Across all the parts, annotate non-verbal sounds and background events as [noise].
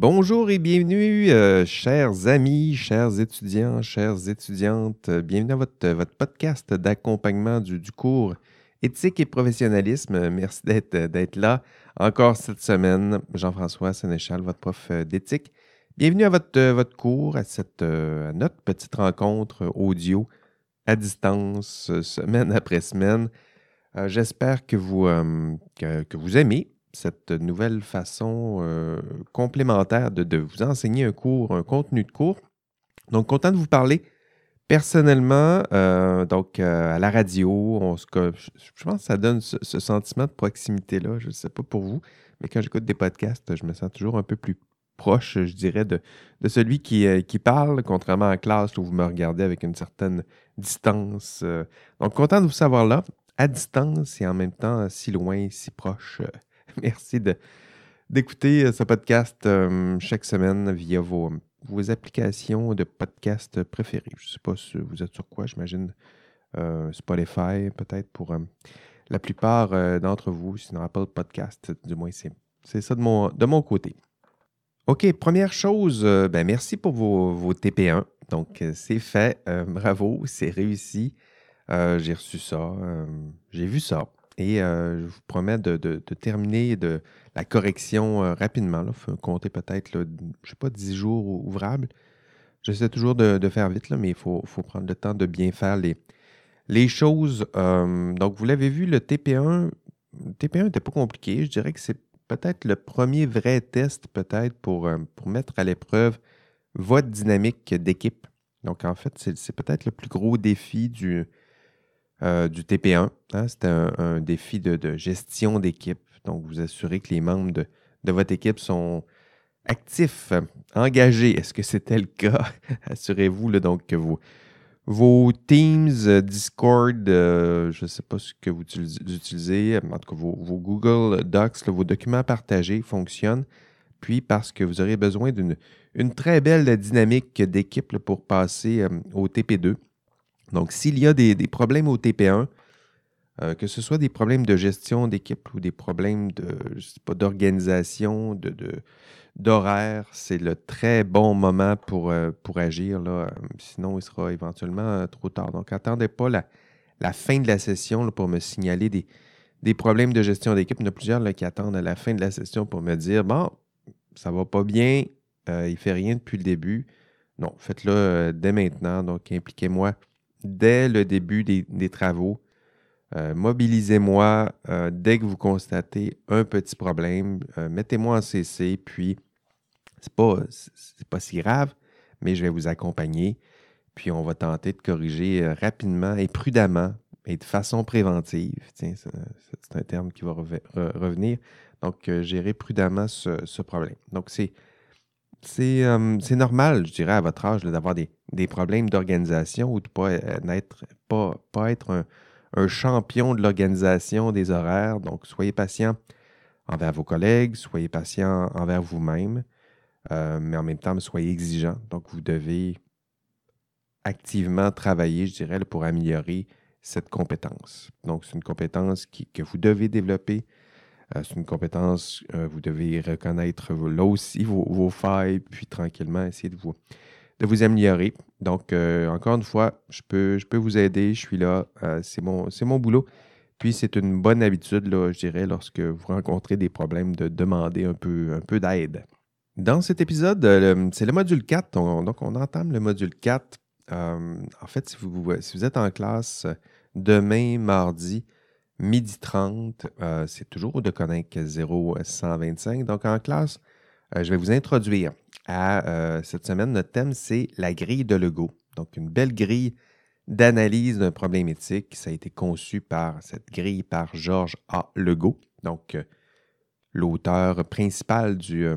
bonjour et bienvenue, euh, chers amis, chers étudiants, chères étudiantes. Euh, bienvenue à votre, votre podcast d'accompagnement du, cours Éthique et professionnalisme. Merci d'être là encore cette semaine. Jean-François Sénéchal, votre prof d'éthique. Bienvenue à votre, cours, à, cette, à notre petite rencontre audio à distance, semaine [laughs] après semaine. J'espère que vous aimez cette nouvelle façon euh, complémentaire de, vous enseigner un cours, un contenu de cours. Donc, content de vous parler personnellement, euh, donc euh, à la radio. On se, je, pense que ça donne ce, sentiment de proximité-là. Je ne sais pas pour vous, mais quand j'écoute des podcasts, je me sens toujours un peu plus proche, je dirais, de, celui qui, qui, parle, contrairement à classe où vous me regardez avec une certaine distance. donc, content de vous savoir là, à distance et en même temps si loin, si proche. [laughs] Merci d'écouter euh, ce podcast euh, chaque semaine via vos, applications de podcast préférées. Je ne sais pas si vous êtes sur quoi, j'imagine euh, Spotify peut-être pour la plupart d'entre vous, sinon Apple Podcast, du moins c'est ça de mon, de mon côté. OK, première chose, ben merci pour vos, vos TP1. Donc, c'est fait. bravo, c'est réussi. j'ai reçu ça. j'ai vu ça. Et euh, je vous promets de, terminer la correction euh, rapidement. Il faut compter peut-être, je ne sais pas, 10 jours ouvrables. J'essaie toujours de, faire vite, là, mais il faut, prendre le temps de bien faire les, choses. Euh, donc, vous l'avez vu, le TP1, le TP1 n'était pas compliqué. Je dirais que c'est peut-être le premier vrai test, peut-être, pour mettre à l'épreuve votre dynamique d'équipe. Donc, en fait, c'est peut-être le plus gros défi du, euh, du TP1. Hein, c'est un, défi de, gestion d'équipe. Donc, vous assurez que les membres de, votre équipe sont actifs, engagés. Est-ce que c'était le cas? [laughs] Assurez-vous donc que vos, Teams, euh, Discord, euh, je ne sais pas ce que vous utilisez, en tout cas vos, Google Docs, vos documents partagés fonctionnent. Puis parce que vous aurez besoin d'une une très belle dynamique d'équipe pour passer au TP2. Donc, s'il y a des, problèmes au TP1, euh, que ce soit des problèmes de gestion d'équipe ou des problèmes de, d'organisation, de, d'horaire, c'est le très bon moment pour, euh, pour agir. Là. Sinon, il sera éventuellement euh, trop tard. Donc, attendez pas la, fin de la session pour me signaler des, des, problèmes de gestion d'équipe. Il y en a plusieurs qui attendent à la fin de la session pour me dire Bon, ça va pas bien, il ne fait rien depuis le début. Non, faites-le dès maintenant. Donc, impliquez-moi dès le début des, travaux. Euh, mobilisez-moi euh, dès que vous constatez un petit problème. Euh, mettez-moi en CC, puis c'est pas, pas si grave, mais je vais vous accompagner. Puis on va tenter de corriger rapidement et prudemment et de façon préventive. C'est un terme qui va revenir. Donc, gérer prudemment ce, problème. Donc, c'est c'est normal, je dirais, à votre âge, d'avoir des, problèmes d'organisation ou de ne euh, pas, pas, être un, champion de l'organisation des horaires. Donc, soyez patient envers vos collègues, soyez patient envers vous-même, euh, mais en même temps, soyez exigeant. Donc, vous devez activement travailler, je dirais, pour améliorer cette compétence. Donc, c'est une compétence que vous devez développer. Euh, c'est une compétence, vous devez reconnaître là aussi vos, failles, puis tranquillement essayer de vous, de vous améliorer. Donc, euh, encore une fois, je peux, je peux vous aider, je suis là, euh, c'est mon, mon boulot. Puis, c'est une bonne habitude, là, je dirais, lorsque vous rencontrez des problèmes, de demander un peu, un peu d'aide. Dans cet épisode, euh, c'est le module 4, donc on entame le module 4. en fait, si vous êtes en classe demain, mardi, midi 30, c'est toujours de Connect 0125. Donc, en classe, je vais vous introduire euh, cette semaine. Notre thème, c'est la grille de Lego. Donc, une belle grille d'analyse d'un problème éthique. Ça a été conçu par cette grille par Georges A. Legault, donc euh, l'auteur principal du euh,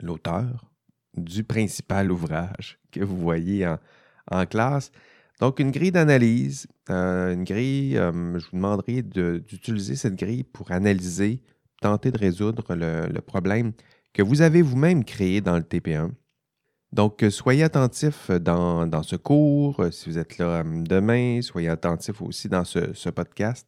l'auteur du principal ouvrage que vous voyez en, classe. Donc, une grille d'analyse, une grille, je vous demanderai d'utiliser cette grille pour analyser, tenter de résoudre le problème que vous avez vous-même créé dans le TP1. Donc, euh, soyez attentifs dans, ce cours. Euh, si vous êtes là euh, demain, soyez attentifs aussi dans ce, podcast,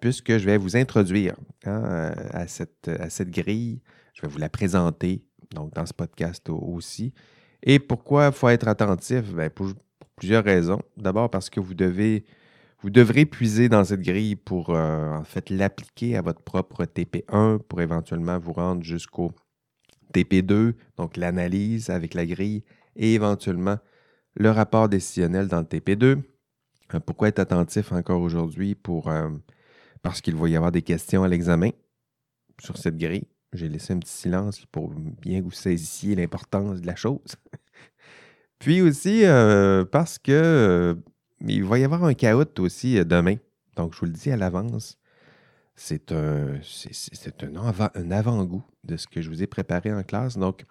puisque je vais vous introduire hein, à, cette, à, cette, grille. Je vais vous la présenter donc dans ce podcast aussi. Et pourquoi il faut être attentif? Ben, pour, plusieurs raisons. D'abord parce que vous devez vous devrez puiser dans cette grille pour euh, en fait l'appliquer à votre propre TP1 pour éventuellement vous rendre jusqu'au TP2, donc l'analyse avec la grille et éventuellement le rapport décisionnel dans le TP2. Euh, pourquoi être attentif encore aujourd'hui? Pour, euh, parce qu'il va y avoir des questions à l'examen sur cette grille? J'ai laissé un petit silence pour bien que vous saisissiez l'importance de la chose. Puis aussi parce que il va y avoir un chaos aussi euh, demain. Donc, je vous le dis à l'avance. C'est un, c'est, un, avant, un avant-goût de ce que je vous ai préparé en classe. Donc,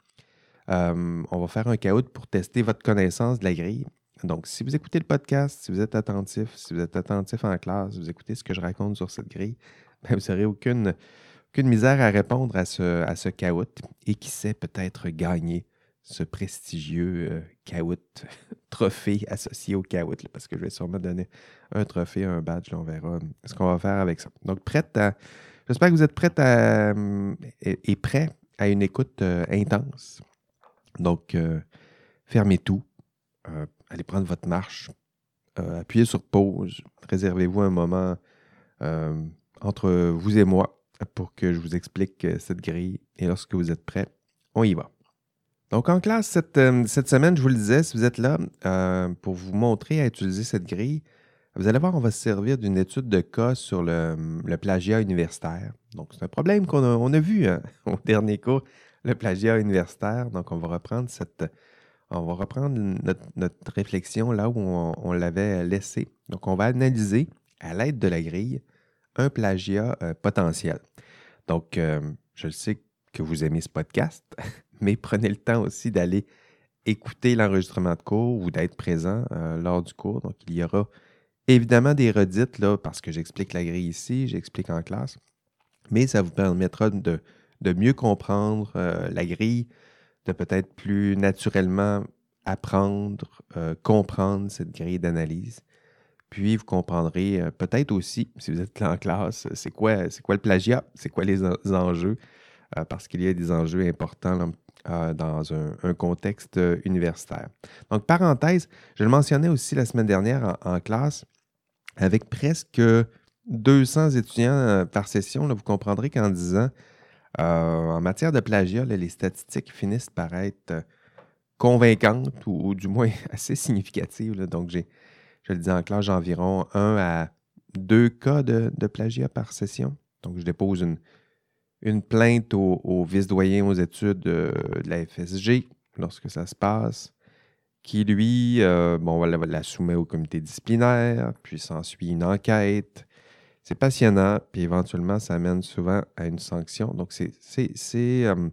euh, on va faire un chaos pour tester votre connaissance de la grille. Donc, si vous écoutez le podcast, si vous êtes attentif, si vous êtes attentif en classe, vous écoutez ce que je raconte sur cette grille, ben, vous n'aurez aucune, aucune misère à répondre à ce, à ce et qui sait peut-être gagner ce prestigieux euh, [laughs] trophée associé au caout, parce que je vais sûrement donner un trophée, un badge, on verra ce qu'on va faire avec ça. Donc, prête à. J'espère que vous êtes prête à, hum, et, prêt à une écoute euh, intense. Donc, euh, fermez tout, allez prendre votre marche, appuyez sur pause, réservez-vous un moment entre vous et moi pour que je vous explique cette grille. Et lorsque vous êtes prêt, on y va. Donc, en classe, euh, cette, semaine, je vous le disais, si vous êtes là euh, pour vous montrer à utiliser cette grille, vous allez voir, on va se servir d'une étude de cas sur le, plagiat universitaire. Donc, c'est un problème qu'on a, vu hein, [laughs] au dernier cours, le plagiat universitaire. Donc, on va reprendre cette, on va reprendre notre, réflexion là où on, l'avait laissé. Donc, on va analyser à l'aide de la grille un plagiat euh, potentiel. Donc, je le sais que vous aimez ce podcast. Mais prenez le temps aussi d'aller écouter l'enregistrement de cours ou d'être présent euh, lors du cours. Donc, il y aura évidemment des redites, là, parce que j'explique la grille ici, j'explique en classe, mais ça vous permettra de, mieux comprendre euh, la grille, de peut-être plus naturellement apprendre, euh, comprendre cette grille d'analyse. Puis vous comprendrez peut-être aussi, si vous êtes là en classe, c'est quoi, quoi le plagiat, c'est quoi les, enjeux, parce qu'il y a des enjeux importants euh, dans un, contexte euh, universitaire. Donc, parenthèse, je le mentionnais aussi la semaine dernière en, classe, avec presque 200 étudiants euh, par session, vous comprendrez qu'en disant, en matière de plagiat, les statistiques finissent par être convaincantes ou, du moins [laughs] assez significatives. Donc, je le dis en classe, j'ai environ un à deux cas de plagiat par session. Donc, je dépose une, une plainte au, vice-doyen aux études euh, de la FSG lorsque ça se passe, qui lui, euh, bon, la, la soumet au comité disciplinaire, puis s'ensuit une enquête. C'est passionnant, puis éventuellement, ça amène souvent à une sanction. Donc, c'est euh,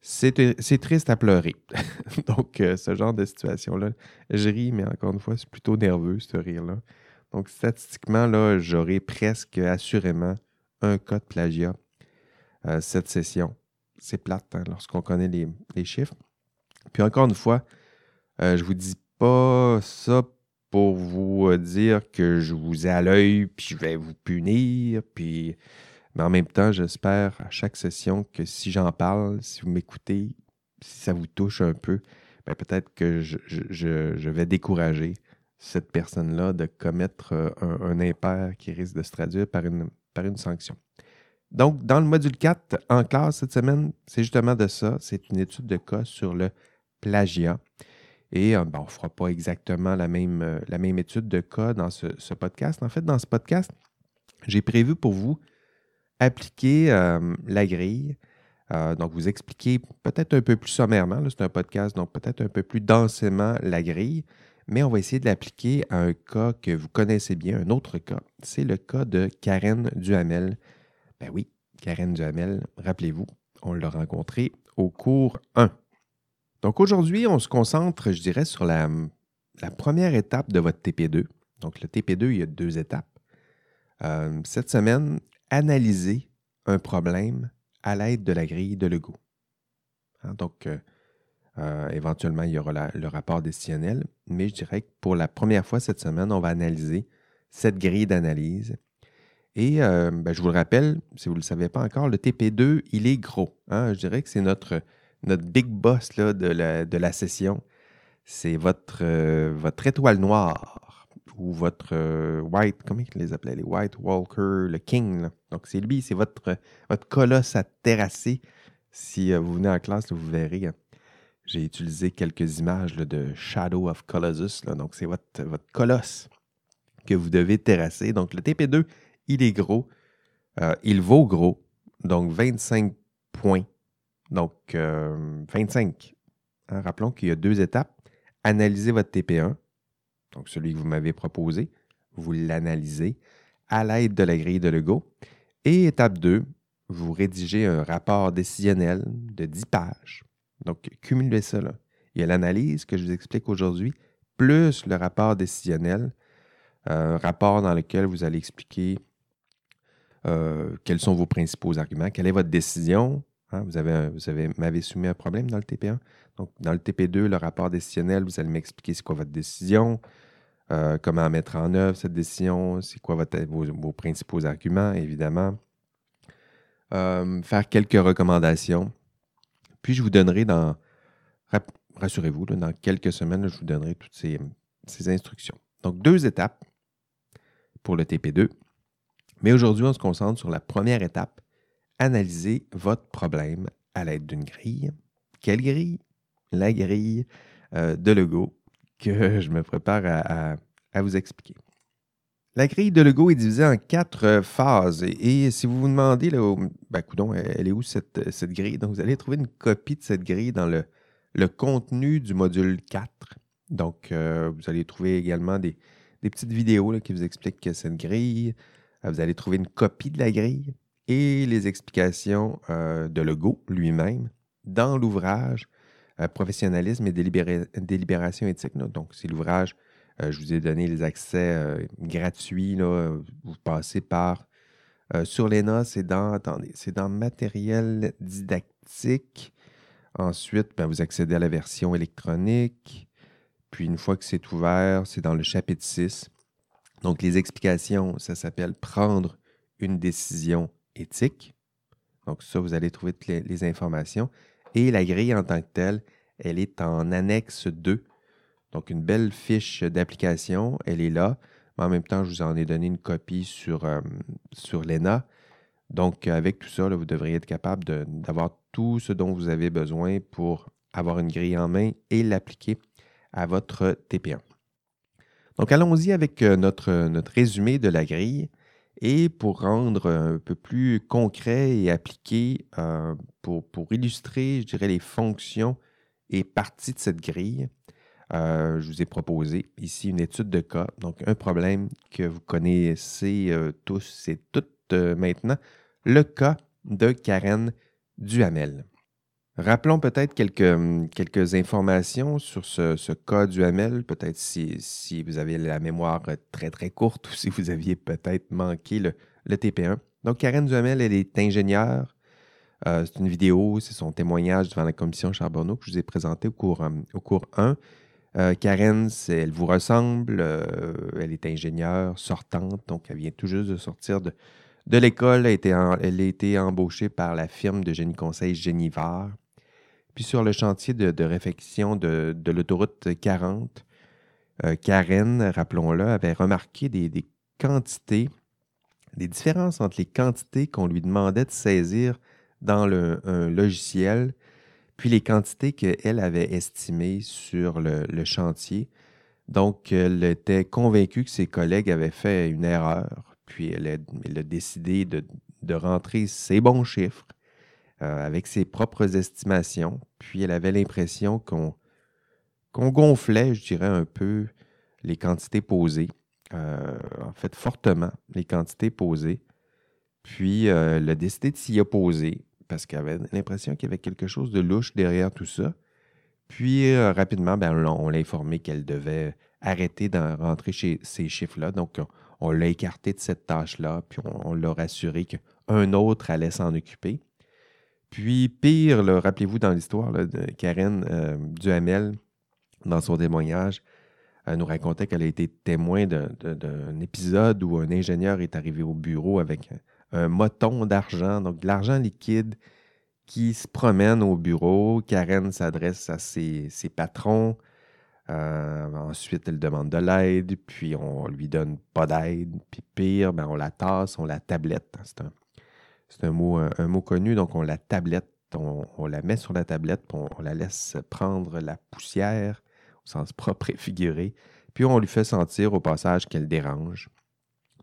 c'est triste à pleurer. [laughs] Donc, ce genre de situation-là, je ris, mais encore une fois, c'est plutôt nerveux, ce rire-là. Donc, statistiquement, là, j'aurai presque assurément un cas de plagiat euh, cette session. C'est plate hein, lorsqu'on connaît les, chiffres. Puis encore une fois, euh, je ne vous dis pas ça pour vous euh, dire que je vous ai à l'œil, puis je vais vous punir, puis... Mais en même temps, j'espère à chaque session que si j'en parle, si vous m'écoutez, si ça vous touche un peu, ben peut-être que je, vais décourager cette personne-là de commettre un, un, impair qui risque de se traduire par une, par une sanction. Donc, dans le module 4, en classe cette semaine, c'est justement de ça. C'est une étude de cas sur le plagiat. Et euh, on ne fera pas exactement la même, euh, la même étude de cas dans ce, podcast. En fait, dans ce podcast, j'ai prévu pour vous appliquer euh, la grille. donc, vous expliquer peut-être un peu plus sommairement, c'est un podcast, donc peut-être un peu plus densément la grille, mais on va essayer de l'appliquer à un cas que vous connaissez bien, un autre cas. C'est le cas de Karen Duhamel ben oui, Karen Duhamel, rappelez-vous, on l'a rencontré au cours 1. Donc aujourd'hui, on se concentre, je dirais, sur la, première étape de votre TP2. Donc le TP2, il y a deux étapes. Euh, cette semaine, analyser un problème à l'aide de la grille de Legault. Hein, donc, euh, euh, éventuellement, il y aura le rapport décisionnel, mais je dirais que pour la première fois cette semaine, on va analyser cette grille d'analyse et euh, ben, je vous le rappelle, si vous ne le savez pas encore, le TP2, il est gros. Hein. Je dirais que c'est notre notre big boss là, de, la, de la session, c'est votre, euh, votre étoile noire ou votre euh, white, comment ils les appelaient, les white walker, le king. Donc c'est lui, c'est votre, votre colosse à terrasser. Si vous venez en classe, vous verrez. Hein. J'ai utilisé quelques images de Shadow of Colossus. donc c'est votre, votre colosse que vous devez terrasser. Donc le TP2, il est gros. il vaut gros. Donc 25 points donc, 25. Euh, hein, rappelons qu'il y a deux étapes. Analysez votre TP1, donc celui que vous m'avez proposé. Vous l'analysez à l'aide de la grille de Lego. Et étape 2, vous rédigez un rapport décisionnel de 10 pages. Donc, cumulez ça. Il y a l'analyse que je vous explique aujourd'hui, plus le rapport décisionnel, un rapport dans lequel vous allez expliquer euh, quels sont vos principaux arguments, quelle est votre décision, Hein, vous avez, vous avez, m'avez soumis un problème dans le TP1. Donc, dans le TP2, le rapport décisionnel, vous allez m'expliquer c'est quoi votre décision, euh, comment mettre en œuvre cette décision, c'est quoi vos, principaux arguments, évidemment. Euh, faire quelques recommandations. Puis, je vous donnerai dans, rassurez-vous, dans quelques semaines, je vous donnerai toutes ces, ces instructions. Donc, deux étapes pour le TP2. Mais aujourd'hui, on se concentre sur la première étape analyser votre problème à l'aide d'une grille. Quelle grille? La grille euh, de Lego que je me prépare à, vous expliquer. La grille de Lego est divisée en quatre phases. Et, si vous vous demandez, là, ben, elle est où cette, cette, grille? Donc, vous allez trouver une copie de cette grille dans le, le contenu du module 4. Donc, euh, vous allez trouver également des, petites vidéos qui vous expliquent cette grille. Vous allez trouver une copie de la grille et les explications euh, de Legault lui-même dans l'ouvrage euh, Professionnalisme et délibération éthique. Donc, c'est l'ouvrage, euh, je vous ai donné les accès gratuits. vous passez par sur l'ENA, c'est dans, attendez, c'est dans matériel didactique. Ensuite, ben, vous accédez à la version électronique. Puis, une fois que c'est ouvert, c'est dans le chapitre 6. Donc, les explications, ça s'appelle prendre une décision éthique. Donc, ça, vous allez trouver toutes les, informations. Et la grille en tant que telle, elle est en annexe 2. Donc, une belle fiche d'application, elle est là. Mais en même temps, je vous en ai donné une copie sur, euh, sur l'ENA. Donc, avec tout ça, vous devriez être capable d'avoir tout ce dont vous avez besoin pour avoir une grille en main et l'appliquer à votre TP1. Donc, allons-y avec euh, notre, notre résumé de la grille. Et pour rendre un peu plus concret et appliqué, euh, pour, illustrer, je dirais, les fonctions et parties de cette grille, euh, je vous ai proposé ici une étude de cas. Donc, un problème que vous connaissez euh, tous et toutes maintenant, le cas de Karen Duhamel. Rappelons peut-être quelques, hum, quelques informations sur ce, cas du Hamel, peut-être si, vous avez la mémoire très très courte [laughs] ou si vous aviez peut-être manqué le, TP1. Donc Karen Duhamel, elle est ingénieure. Euh, c'est une vidéo, c'est son témoignage devant la commission Charbonneau que je vous ai présenté au cours, hum, au cours 1. Euh, Karen, elle vous ressemble, euh, elle est ingénieure, sortante, donc elle vient tout juste de sortir de, de l'école. Elle, elle, a été embauchée par la firme de génie conseil Génivard. Puis sur le chantier de, réfection de, l'autoroute 40, euh, Karen, rappelons-le, avait remarqué des, quantités, des différences entre les quantités qu'on lui demandait de saisir dans le, un logiciel, puis les quantités qu'elle avait estimées sur le, chantier. Donc, elle était convaincue que ses collègues avaient fait une erreur, puis elle a, décidé de, de rentrer ses bons chiffres euh, avec ses propres estimations. Puis elle avait l'impression qu'on gonflait, je dirais, un peu les quantités posées. Euh, en fait, fortement les quantités posées. Puis euh, elle a décidé de s'y opposer parce qu'elle avait l'impression qu'il y avait quelque chose de louche derrière tout ça. Puis rapidement, ben, on, l'a informé qu'elle devait arrêter de rentrer chez ces chiffres-là. Donc, on, l'a écarté de cette tâche-là, puis on, on l'a rassuré qu'un autre allait s'en occuper. Puis pire, rappelez-vous dans l'histoire de Karen euh, Duhamel, dans son témoignage, elle nous racontait qu'elle a été témoin d'un épisode où un ingénieur est arrivé au bureau avec un, moton d'argent, donc de l'argent liquide qui se promène au bureau. Karen s'adresse à ses, patrons. Euh, ensuite, elle demande de l'aide, puis on lui donne pas d'aide. Puis pire, ben, on la tasse, on la tablette. C'est un, mot, un, mot connu, donc on la tablette, on, la met sur la tablette, on, la laisse prendre la poussière au sens propre et figuré, puis on lui fait sentir au passage qu'elle dérange.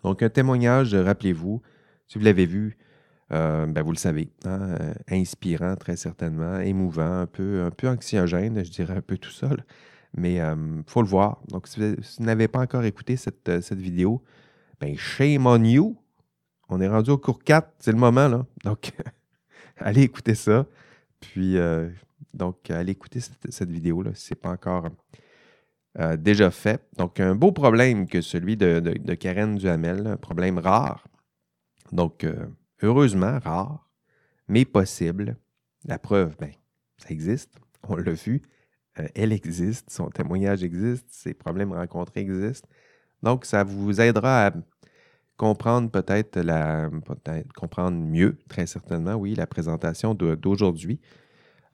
Donc un témoignage, rappelez-vous, si vous l'avez vu, euh, ben vous le savez, hein, euh, inspirant très certainement, émouvant, un peu, un peu anxiogène, je dirais un peu tout seul. Mais il euh, faut le voir. Donc, si vous, n'avez pas encore écouté cette, cette vidéo, ben shame on you. On est rendu au cours 4, c'est le moment, là. Donc, [laughs] allez écouter ça. Puis, donc, allez écouter cette, vidéo-là si ce n'est pas encore déjà fait. Donc, un beau problème que celui de, Karen Duhamel, un problème rare. Donc, heureusement rare, mais possible. La preuve, ben, ça existe, on l'a vu, euh, elle existe, son témoignage existe, ses problèmes rencontrés existent. Donc, ça vous aidera à comprendre peut-être la, peut-être comprendre mieux, très certainement, oui, la présentation d'aujourd'hui.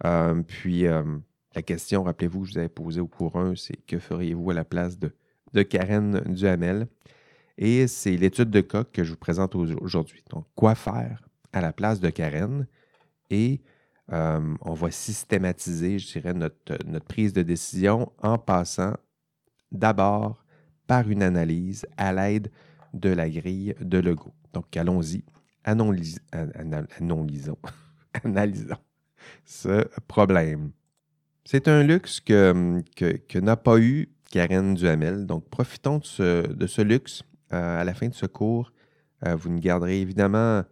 Euh, puis, euh, la question, rappelez-vous, que je vous avais posée au cours 1, c'est que feriez-vous à la place de, de Karen Duhamel? Et c'est l'étude de cas que je vous présente aujourd'hui. Donc, quoi faire à la place de Karen? Et euh, on va systématiser, je dirais, notre, notre prise de décision en passant d'abord par une analyse à l'aide de la grille de Lego. Donc, allons-y. Analysons, [laughs] analysons ce problème. C'est un luxe que, n'a pas eu Karen Duhamel. Donc, profitons de ce, de ce luxe euh, à la fin de ce cours, euh, vous ne garderez évidemment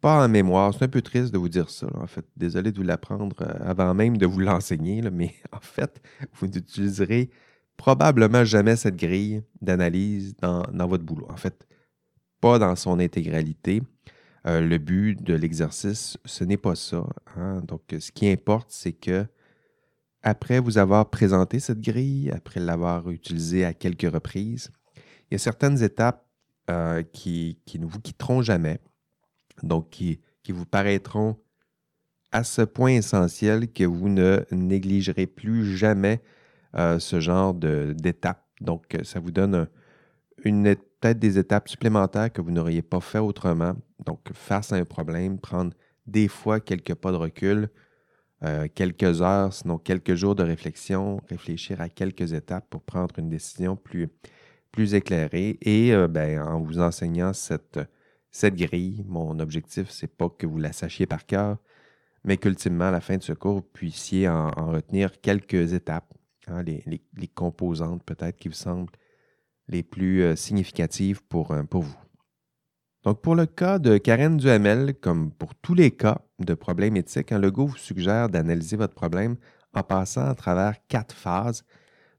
pas en mémoire. C'est un peu triste de vous dire ça. en fait, désolé de vous l'apprendre euh, avant même de vous l'enseigner, mais [laughs] en fait, vous n'utiliserez probablement jamais cette grille d'analyse dans, votre boulot. En fait, pas dans son intégralité. le but de l'exercice, ce n'est pas ça. Hein. Donc, ce qui importe, c'est que après vous avoir présenté cette grille, après l'avoir utilisée à quelques reprises, il y a certaines étapes euh, qui, ne vous quitteront jamais, donc qui, vous paraîtront à ce point essentiel que vous ne négligerez plus jamais euh, ce genre d'étapes. Donc, ça vous donne une, peut-être des étapes supplémentaires que vous n'auriez pas fait autrement. Donc, face à un problème, prendre des fois quelques pas de recul, euh, quelques heures, sinon quelques jours de réflexion, réfléchir à quelques étapes pour prendre une décision plus, plus éclairé. Et euh, ben, en vous enseignant cette, cette grille, mon objectif, c'est pas que vous la sachiez par cœur, mais qu'ultimement, à la fin de ce cours, vous puissiez en, retenir quelques étapes, hein, les, composantes peut-être qui vous semblent les plus euh, significatives pour, euh, pour vous. Donc, pour le cas de Karen Duhamel, comme pour tous les cas de problèmes éthiques, un Legault vous suggère d'analyser votre problème en passant à travers quatre phases.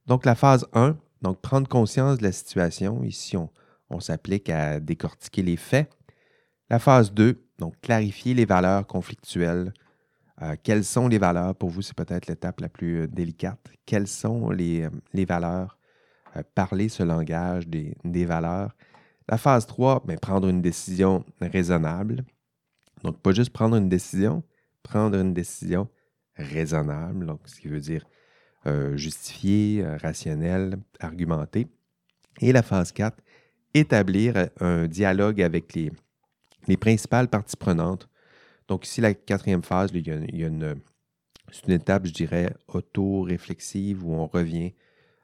Donc, la phase 1, donc, prendre conscience de la situation. Ici, on, s'applique à décortiquer les faits. La phase 2, donc clarifier les valeurs conflictuelles. Euh, quelles sont les valeurs? Pour vous, c'est peut-être l'étape la plus euh, délicate. Quelles sont les, euh, valeurs? parler ce langage des, valeurs. La phase 3, bien, prendre une décision raisonnable. Donc, pas juste prendre une décision, prendre une décision raisonnable, donc ce qui veut dire euh, justifié, euh, rationnel, argumenté. Et la phase 4, établir un dialogue avec les principales parties prenantes. Donc ici, la quatrième phase, il y a, une, c'est une étape, je dirais, auto-réflexive où on revient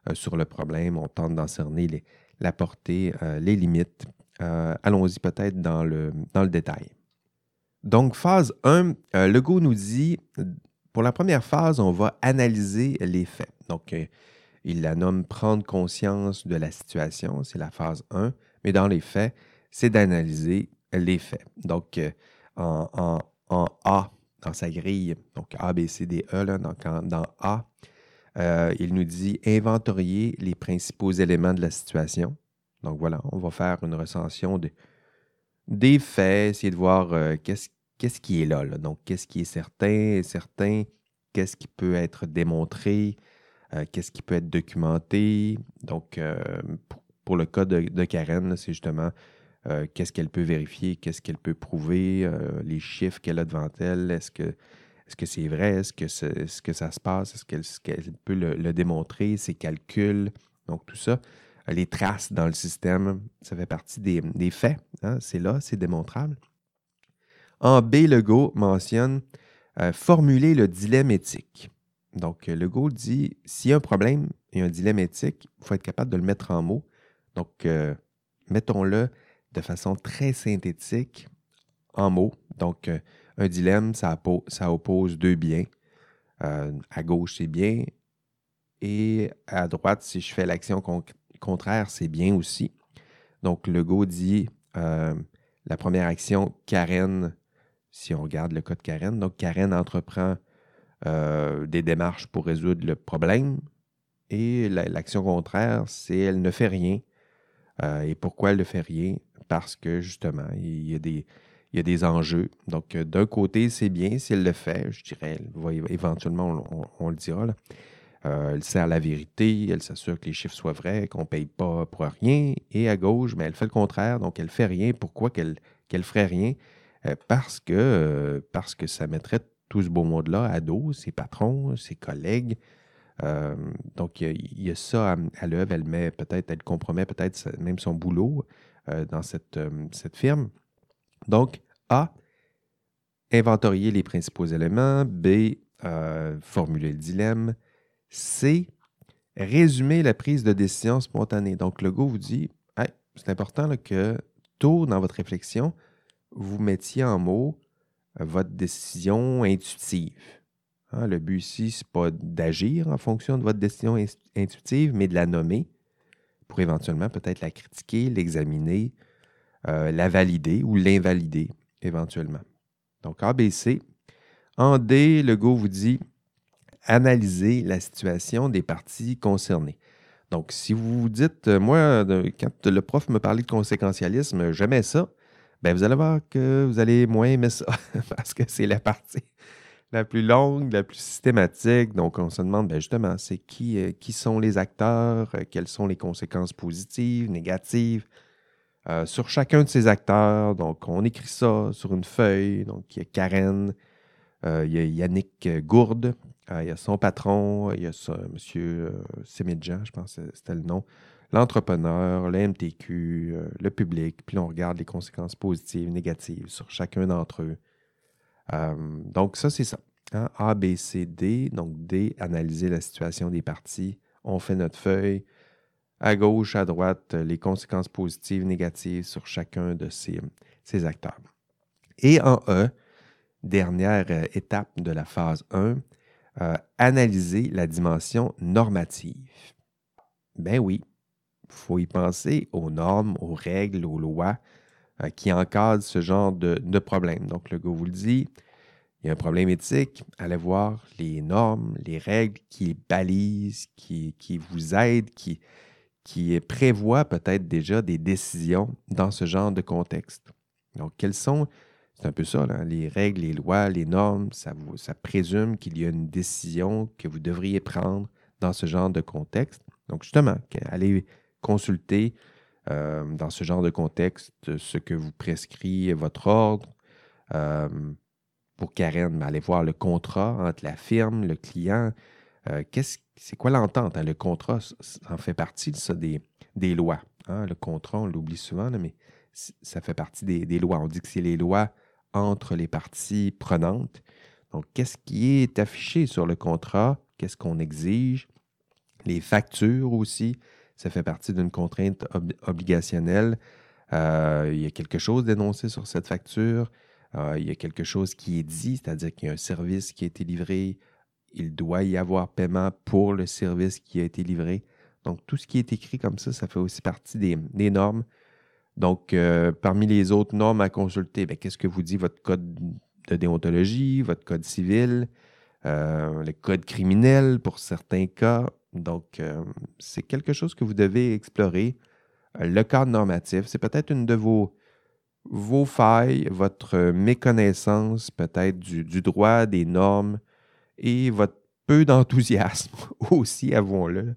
euh, sur le problème, on tente d'en cerner la portée, les limites. allons-y peut-être dans le, dans le détail. Donc, phase 1, Legault nous dit pour la première phase, on va analyser les faits. Donc, euh, il la nomme prendre conscience de la situation, c'est la phase 1, mais dans les faits, c'est d'analyser les faits. Donc, euh, en, A, dans sa grille, donc A, B, C, D, E, donc dans A, euh, il nous dit inventorier les principaux éléments de la situation. Donc voilà, on va faire une recension de, des faits, essayer de voir qu'est-ce qu'est-ce qui est là, Donc, qu'est-ce qui est certain, certain, qu'est-ce qui peut être démontré, euh, qu'est-ce qui peut être documenté. Donc, euh, pour, le cas de, Karen, c'est justement euh, qu'est-ce qu'elle peut vérifier, qu'est-ce qu'elle peut prouver, euh, les chiffres qu'elle a devant elle, est-ce que c'est vrai, est-ce que, ça se passe, est-ce qu'elle peut le, démontrer, ses calculs, donc tout ça. Les traces dans le système, ça fait partie des, faits, hein, c'est là, c'est démontrable. En B, Legault mentionne formuler le dilemme éthique. Donc, Legault dit s'il y a un problème et un dilemme éthique, il faut être capable de le mettre en mots. Donc, mettons-le de façon très synthétique en mots. Donc, euh, un dilemme, ça, oppose deux biens. Euh, à gauche, c'est bien. Et à droite, si je fais l'action contraire, c'est bien aussi. Donc, le go dit euh, la première action, Karen, si on regarde le code Karen, donc Karen entreprend des démarches pour résoudre le problème. Et l'action contraire, c'est elle ne fait rien. et pourquoi elle ne fait rien? Parce que justement, il y a des, il des enjeux. Donc, euh, d'un côté, c'est bien si elle le fait, je dirais, éventuellement, on, le dira. Euh, elle sert la vérité, elle s'assure que les chiffres soient vrais, qu'on ne paye pas pour rien. Et à gauche, mais elle fait le contraire, donc elle ne fait rien. Pourquoi qu'elle ne ferait rien? Euh, parce, que, parce que ça mettrait tout ce beau monde-là à dos, ses patrons, ses collègues. donc, il y, a, ça à, à l'œuvre. Elle met peut-être, elle compromet peut-être même son boulot. Euh, dans cette, euh, cette firme. Donc, A, inventorier les principaux éléments. B, euh, formuler le dilemme. C, résumer la prise de décision spontanée. Donc, le go vous dit c'est important que tôt dans votre réflexion, vous mettiez en mots votre décision intuitive. Hein, le but ici, ce n'est pas d'agir en fonction de votre décision intuitive, mais de la nommer pour éventuellement peut-être la critiquer, l'examiner, euh, la valider ou l'invalider éventuellement. Donc ABC. En D, le go vous dit analyser la situation des parties concernées. Donc, si vous vous dites, euh, moi, quand le prof me parlait de conséquentialisme, j'aimais ça, ben vous allez voir que vous allez moins aimer ça [laughs] parce que c'est la partie la plus longue, la plus systématique. Donc, on se demande ben, justement, c'est qui, euh, qui sont les acteurs, euh, quelles sont les conséquences positives, négatives euh, sur chacun de ces acteurs. Donc, on écrit ça sur une feuille. Donc, il y a Karen, il y a Yannick Gourde, il y a son patron, il y a M. Semidjan, je pense que c'était le nom, l'entrepreneur, le MTQ, le public. Puis on regarde les conséquences positives, négatives sur chacun d'entre eux. Euh, donc, ça, c'est ça. Hein. A, B, C, D. Donc, D, analyser la situation des parties. On fait notre feuille. À gauche, à droite, les conséquences positives, négatives sur chacun de ces, acteurs. Et en E, dernière euh, étape de la phase 1, euh, analyser la dimension normative. Ben oui, il faut y penser aux normes, aux règles, aux lois euh, qui encadre ce genre de, problème. Donc, le gars vous le dit, il y a un problème éthique, allez voir les normes, les règles qui balisent, qui, vous aident, qui, qui prévoient peut-être déjà des décisions dans ce genre de contexte. Donc, quelles sont, c'est un peu ça, les règles, les lois, les normes, ça, vous, ça présume qu'il y a une décision que vous devriez prendre dans ce genre de contexte. Donc, justement, allez consulter euh, dans ce genre de contexte, ce que vous prescrit votre ordre. Euh, pour Karen, ben, allez voir le contrat entre la firme, le client. Euh, c'est quoi l'entente? Hein? Le contrat, ça en fait partie ça, des, des lois. Hein? Le contrat, on l'oublie souvent, mais ça fait partie des, des, lois. On dit que c'est les lois entre les parties prenantes. Donc, qu'est-ce qui est affiché sur le contrat? Qu'est-ce qu'on exige? Les factures aussi ça fait partie d'une contrainte obligationnelle. Euh, il y a quelque chose d'énoncé sur cette facture. Euh, il y a quelque chose qui est dit, c'est-à-dire qu'il y a un service qui a été livré. Il doit y avoir paiement pour le service qui a été livré. Donc, tout ce qui est écrit comme ça, ça fait aussi partie des, normes. Donc, euh, parmi les autres normes à consulter, ben, qu'est-ce que vous dit votre code de déontologie, votre code civil, le code criminel pour certains cas, donc, euh, c'est quelque chose que vous devez explorer. Euh, le cadre normatif, c'est peut-être une de vos, vos failles, votre méconnaissance peut-être du, droit, des normes et votre peu d'enthousiasme [laughs] aussi, avouons-le,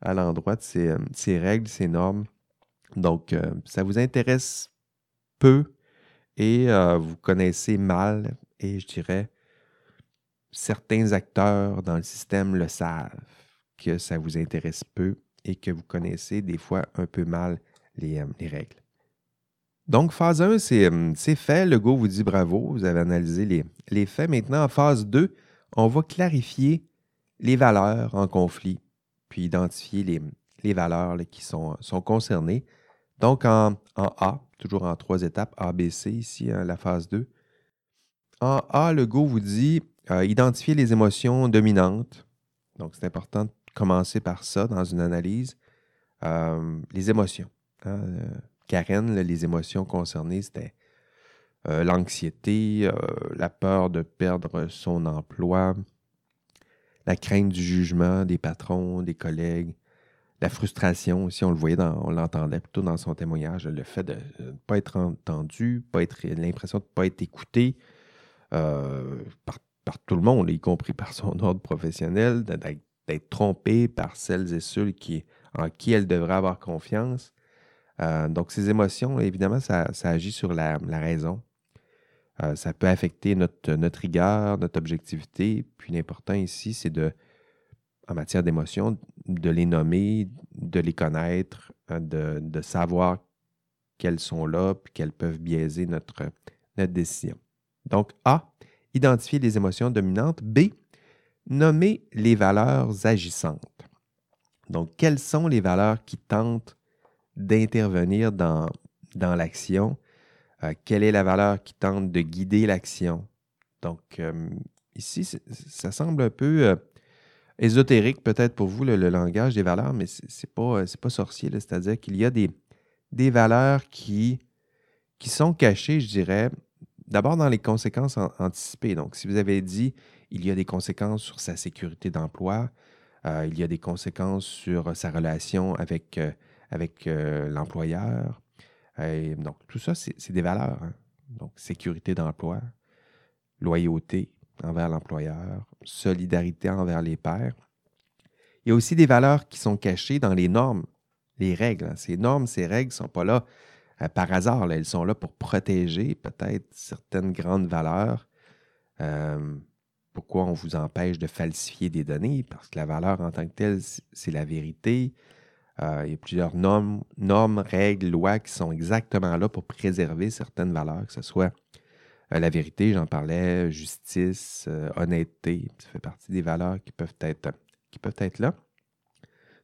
à l'endroit de ces, euh, ces, règles, ces normes. Donc, ça vous intéresse peu et euh, vous connaissez mal, et je dirais, certains acteurs dans le système le savent, que ça vous intéresse peu et que vous connaissez des fois un peu mal les, euh, règles. Donc, phase 1, euh, c'est fait. Le go vous dit bravo, vous avez analysé les, les faits. Maintenant, en phase 2, on va clarifier les valeurs en conflit, puis identifier les, les valeurs qui sont, sont, concernées. Donc, en, A, toujours en trois étapes, A, B, C, ici, hein, la phase 2. En A, le Go vous dit euh, identifier les émotions dominantes. Donc, c'est important de commencer par ça dans une analyse. Euh, les émotions. Hein, euh, Karen, les émotions concernées, c'était l'anxiété, la peur de perdre son emploi, la crainte du jugement des patrons, des collègues, la frustration aussi, on le voyait, on l'entendait plutôt dans son témoignage, le fait de ne pas être entendu, pas être l'impression de ne pas être écouté euh, par, tout le monde, y compris par son [laughs] ordre professionnel, d'être trompé par celles et ceux qui, en qui elle devrait avoir confiance. Euh, donc, ces émotions, évidemment, ça, agit sur la, raison. Euh, ça peut affecter notre, notre rigueur, notre objectivité. Puis l'important ici, c'est de, en matière d'émotions, de les nommer, de les connaître, euh, de, savoir qu'elles sont là, puis qu'elles peuvent biaiser notre décision. Donc, A, identifier les émotions dominantes. B, nommer les valeurs agissantes. Donc, quelles sont les valeurs qui tentent d'intervenir dans, l'action? Euh, quelle est la valeur qui tente de guider l'action? Donc, euh, ici, ça semble un peu ésotérique peut-être pour vous, le, langage des valeurs, mais ce n'est pas, sorcier. C'est-à-dire qu'il y a des, valeurs qui sont cachées, je dirais, d'abord dans les conséquences anticipées. Donc, si vous avez dit il y a des conséquences sur sa sécurité d'emploi, euh, il y a des conséquences sur sa relation avec, euh, euh, l'employeur. donc, tout ça, c'est des valeurs. Hein. Donc, sécurité d'emploi, loyauté, envers l'employeur, solidarité envers les pairs. Il y a aussi des valeurs qui sont cachées dans les normes, les règles. Hein. Ces normes, ces règles ne sont pas là euh, par hasard. Elles sont là pour protéger peut-être certaines grandes valeurs. Euh, pourquoi on vous empêche de falsifier des données? Parce que la valeur en tant que telle, c'est la vérité. Euh, il y a plusieurs normes, règles, lois qui sont exactement là pour préserver certaines valeurs, que ce soit euh, la vérité, j'en parlais, justice, euh, honnêteté, ça fait partie des valeurs qui peuvent être, là.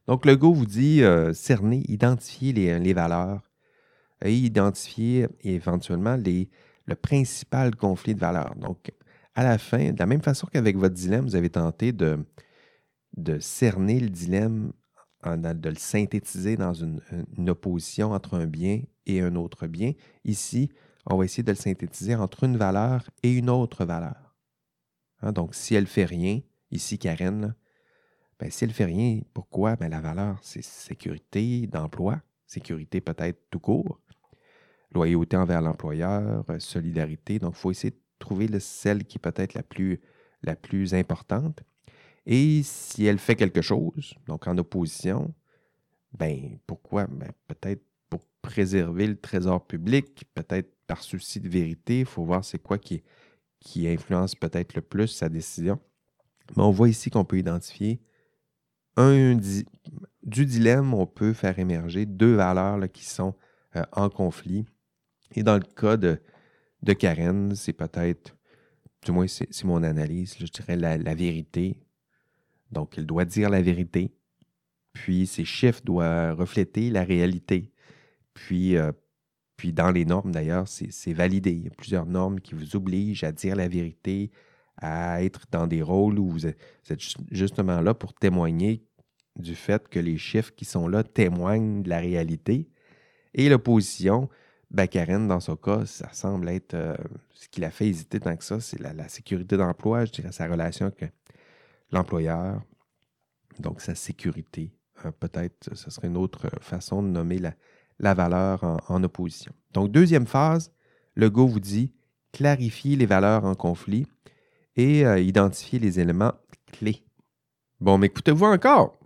Donc, le Go vous dit cerner, identifier les, valeurs et identifier éventuellement le principal conflit de valeurs. Donc, à la fin, de la même façon qu'avec votre dilemme, vous avez tenté de, cerner le dilemme, de le synthétiser dans une, opposition entre un bien et un autre bien. Ici, on va essayer de le synthétiser entre une valeur et une autre valeur. Hein, donc, si elle ne fait rien, ici Karen, ben, si elle ne fait rien, pourquoi? Ben, la valeur, c'est sécurité d'emploi, sécurité peut-être tout court, loyauté envers l'employeur, solidarité. Donc, il faut essayer de trouver celle qui est peut-être la plus, la plus importante. Et si elle fait quelque chose, donc en opposition, ben pourquoi? Ben, peut-être pour préserver le trésor public, peut-être par souci de vérité. Il faut voir c'est quoi qui, qui influence peut-être le plus sa décision. Mais on voit ici qu'on peut identifier un, du dilemme, on peut faire émerger deux valeurs qui sont euh, en conflit. Et dans le cas de, de Karen, c'est peut-être, du moins c'est mon analyse, je dirais la, vérité. Donc, elle doit dire la vérité. Puis, ses chiffres doivent refléter la réalité. Puis, euh, puis dans les normes, d'ailleurs, c'est validé. Il y a plusieurs normes qui vous obligent à dire la vérité, à être dans des rôles où vous êtes justement là pour témoigner du fait que les chiffres qui sont là témoignent de la réalité. Et l'opposition, Karen, dans son cas, ça semble être euh, ce qui l'a fait hésiter tant que ça, c'est la, sécurité d'emploi, je dirais sa relation avec l'employeur, donc sa sécurité. Euh, peut-être ce serait une autre façon de nommer la, la valeur en, opposition. Donc, deuxième phase, le Go vous dit clarifier les valeurs en conflit et euh, identifier les éléments clés. Bon, mais écoutez-vous encore.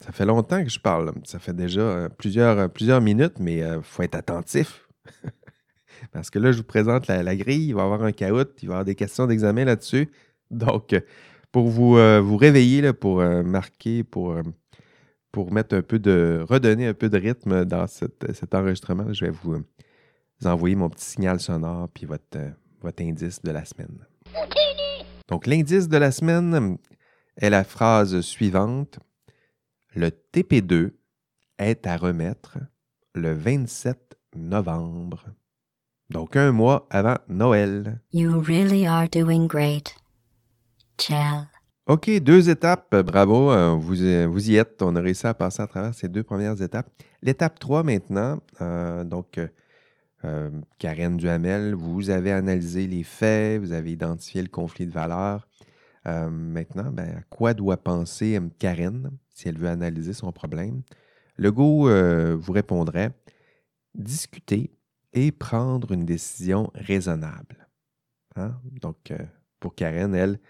Ça fait longtemps que je parle. Ça fait déjà euh, plusieurs, plusieurs minutes, mais il faut être attentif. [laughs] Parce que là, je vous présente la, grille, il va y avoir un caout, il va y avoir des questions d'examen là-dessus. Donc, pour vous, vous réveiller, pour marquer, pour, pour mettre un peu de. redonner un peu de rythme dans cet enregistrement, je vais vous, envoyer mon petit signal sonore puis votre, votre indice de la semaine. Donc, l'indice de la semaine est la phrase suivante. Le TP2 est à remettre le 27 novembre. Donc, un mois avant Noël. You really are doing great. Ciao. OK, deux étapes. Bravo, euh, vous, vous y êtes. On a réussi à passer à travers ces deux premières étapes. L'étape 3 maintenant, euh, donc euh, Karen Duhamel, vous avez analysé les faits, vous avez identifié le conflit de valeurs. Euh, maintenant, ben, à quoi doit penser euh, Karen si elle veut analyser son problème? Legault vous répondrait discuter et prendre une décision raisonnable. Hein? Donc, pour Karen, elle,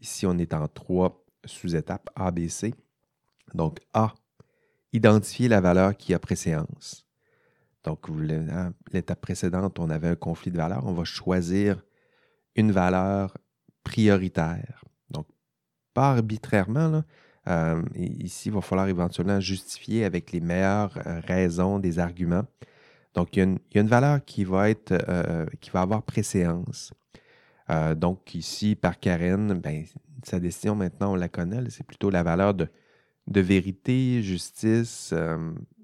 ici, on est en trois sous-étapes A, B, C. Donc, A, identifier la valeur qui a préséance. Donc, hein, l'étape précédente, on avait un conflit de valeurs. On va choisir une valeur prioritaire. Donc, pas arbitrairement. Euh, ici, il va falloir éventuellement justifier avec les meilleures euh, raisons des arguments. Donc, il y a une, valeur qui va, être, euh, qui va avoir préséance. donc, ici, par Karen, ben, sa décision, maintenant, on la connaît. C'est plutôt la valeur de, vérité, justice,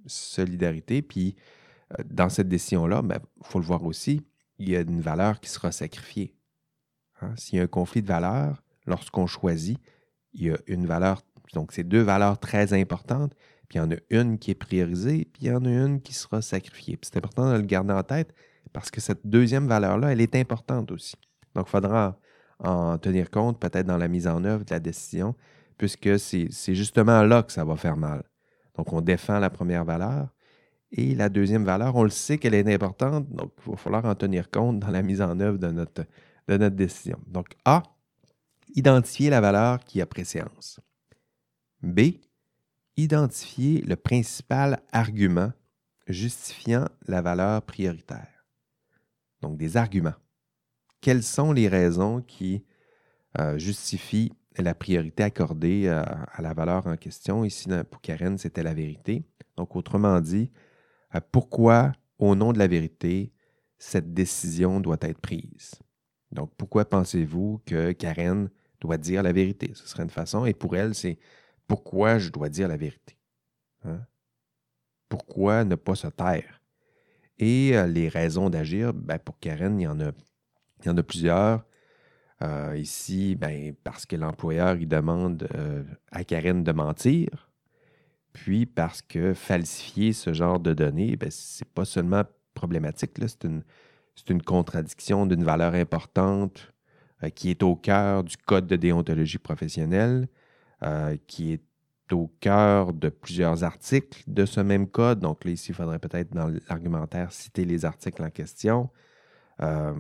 solidarité. Puis, euh, dans cette décision-là, il ben, faut le voir aussi, il y a une valeur qui sera sacrifiée. Hein. S'il y a un conflit de valeurs, lorsqu'on choisit, il y a une valeur, donc c'est deux valeurs très importantes, puis il y en a une qui est priorisée, puis il y en a une qui sera sacrifiée. c'est important de le garder en tête parce que cette deuxième valeur-là, elle est importante aussi. Donc, il faudra en tenir compte peut-être dans la mise en œuvre de la décision, puisque c'est justement là que ça va faire mal. Donc, on défend la première valeur, et la deuxième valeur, on le sait qu'elle est importante, donc il va falloir en tenir compte dans la mise en œuvre de notre, de notre décision. Donc A, identifier la valeur qui a préséance. B, identifier le principal argument justifiant la valeur prioritaire. Donc des arguments. Quelles sont les raisons qui euh, justifient la priorité accordée euh, à la valeur en question? Ici, pour Karen, c'était la vérité. Donc, autrement dit, pourquoi, au nom de la vérité, cette décision doit être prise? Donc, pourquoi pensez-vous que Karen doit dire la vérité? Ce serait une façon. Et pour elle, c'est pourquoi je dois dire la vérité? Hein? Pourquoi ne pas se taire? Et euh, les raisons d'agir, ben, pour Karen, il y en a, y plusieurs. Euh, ici, ben, parce que l'employeur il demande euh, à Karen de mentir. Puis parce que falsifier ce genre de données, ben, ce n'est pas seulement problématique, c'est une, une, contradiction d'une valeur importante qui est au cœur du Code de déontologie professionnelle, euh, qui est au cœur de plusieurs articles de ce même code. Donc là, ici, il faudrait peut-être dans l'argumentaire citer les articles en question. Euh,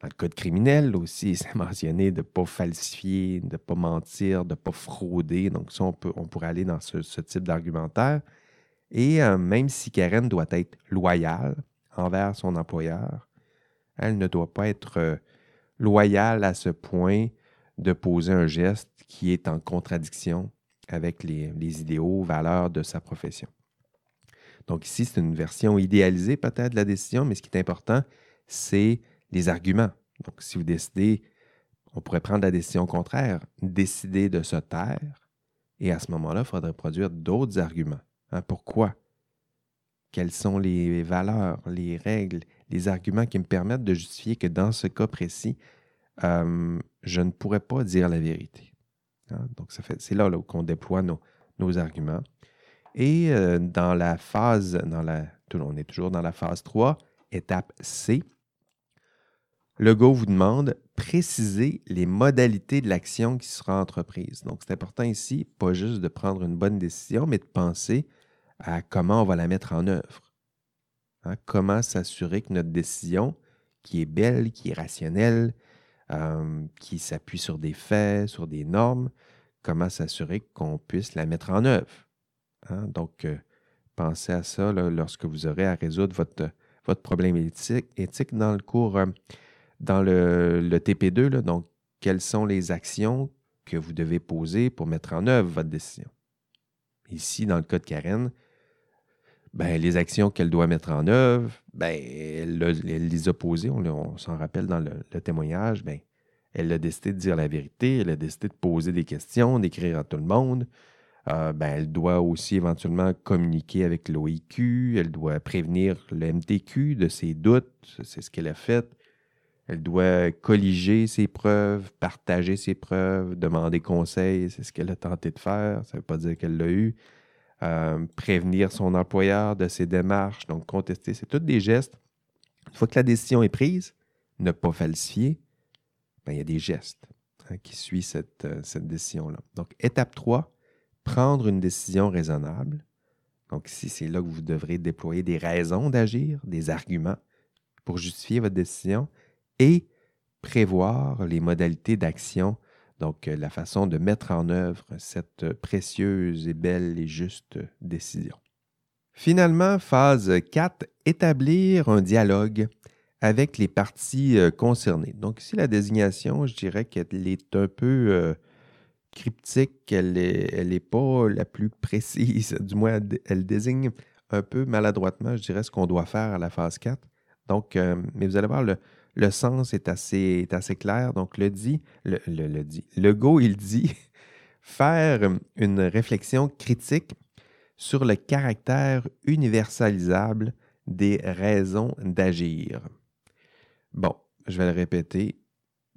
dans le code criminel aussi, [laughs] c'est mentionné de ne pas falsifier, de ne pas mentir, de ne pas frauder. Donc, ça, on, peut, on pourrait aller dans ce, type d'argumentaire. Et euh, même si Karen doit être loyale envers son employeur, elle ne doit pas être loyale à ce point de poser un geste qui est en contradiction avec les, idéaux, valeurs de sa profession. Donc ici, c'est une version idéalisée peut-être de la décision, mais ce qui est important, c'est les arguments. Donc, si vous décidez, on pourrait prendre la décision contraire, décider de se taire, et à ce moment-là, il faudrait produire d'autres arguments. Hein, pourquoi? Quelles sont les valeurs, les règles, les arguments qui me permettent de justifier que dans ce cas précis, euh, je ne pourrais pas dire la vérité. Hein? Donc, c'est là, qu'on déploie nos, arguments. Et euh, dans la phase, dans la, on est toujours dans la phase 3, étape C, le go vous demande préciser les modalités de l'action qui sera entreprise. Donc, c'est important ici, pas juste de prendre une bonne décision, mais de penser à comment on va la mettre en œuvre. Hein, comment s'assurer que notre décision, qui est belle, qui est rationnelle, euh, qui s'appuie sur des faits, sur des normes, comment s'assurer qu'on puisse la mettre en œuvre. Hein? Donc, euh, pensez à ça lorsque vous aurez à résoudre votre, votre problème éthique, dans le cours, euh, dans le, le TP2. là. donc, quelles sont les actions que vous devez poser pour mettre en œuvre votre décision? Ici, dans le cas de Karen, ben, les actions qu'elle doit mettre en œuvre, ben, elle, les a posées, on, s'en rappelle dans le, témoignage, ben, elle a décidé de dire la vérité, elle a décidé de poser des questions, d'écrire à tout le monde. Euh, ben, elle doit aussi éventuellement communiquer avec l'OIQ, elle doit prévenir le MTQ de ses doutes, c'est ce qu'elle a fait. Elle doit colliger ses preuves, partager ses preuves, demander conseil, c'est ce qu'elle a tenté de faire, ça ne veut pas dire qu'elle l'a eu. Euh, prévenir son employeur de ses démarches, donc contester, c'est tous des gestes. Une fois que la décision est prise, ne pas falsifier, ben, il y a des gestes hein, qui suivent cette, euh, cette décision-là. Donc, étape 3, prendre une décision raisonnable. Donc, ici, c'est là que vous devrez déployer des raisons d'agir, des arguments pour justifier votre décision et prévoir les modalités d'action, donc euh, la façon de mettre en œuvre cette euh, précieuse et belle et juste décision. Finalement, phase 4, établir un dialogue avec les parties euh, concernées. Donc ici, la désignation, je dirais qu'elle est un peu cryptique, elle n'est pas la plus précise, [laughs] du moins elle, dé- elle désigne un peu maladroitement, je dirais, ce qu'on doit faire à la phase 4. Donc, mais vous allez voir, le, le sens est assez, clair. Donc, le dit, le, le, go, il dit [laughs] faire une réflexion critique sur le caractère universalisable des raisons d'agir. Bon, je vais le répéter,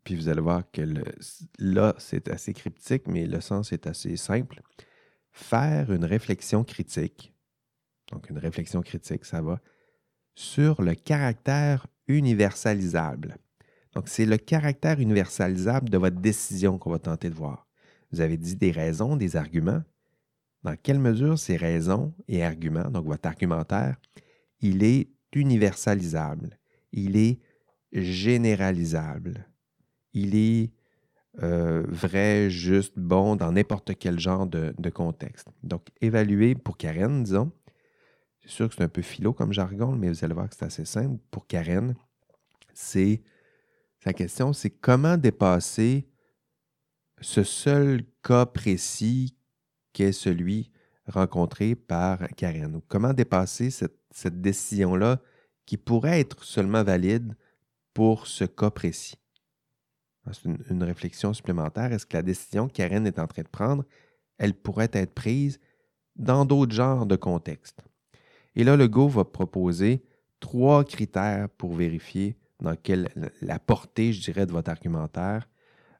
puis vous allez voir que là, c'est assez cryptique, mais le sens est assez simple. Faire une réflexion critique, donc une réflexion critique, ça va, sur le caractère universalisable. Donc, c'est le caractère universalisable de votre décision qu'on va tenter de voir. Vous avez dit des raisons, des arguments. Dans quelle mesure ces raisons et arguments, donc votre argumentaire, il est universalisable, il est généralisable, il est euh, vrai, juste, bon dans n'importe quel genre de, de contexte. Donc, évaluer pour Karen, disons, c'est sûr que c'est un peu philo comme jargon, mais vous allez voir que c'est assez simple. Pour Karen, c'est sa question, c'est comment dépasser ce seul cas précis qu'est celui rencontré par Karen? Ou comment dépasser cette, décision-là qui pourrait être seulement valide pour ce cas précis? C'est une, une réflexion supplémentaire. Est-ce que la décision que Karen est en train de prendre, elle pourrait être prise dans d'autres genres de contextes? Et là, le Go va proposer trois critères pour vérifier dans quelle la portée, je dirais, de votre argumentaire.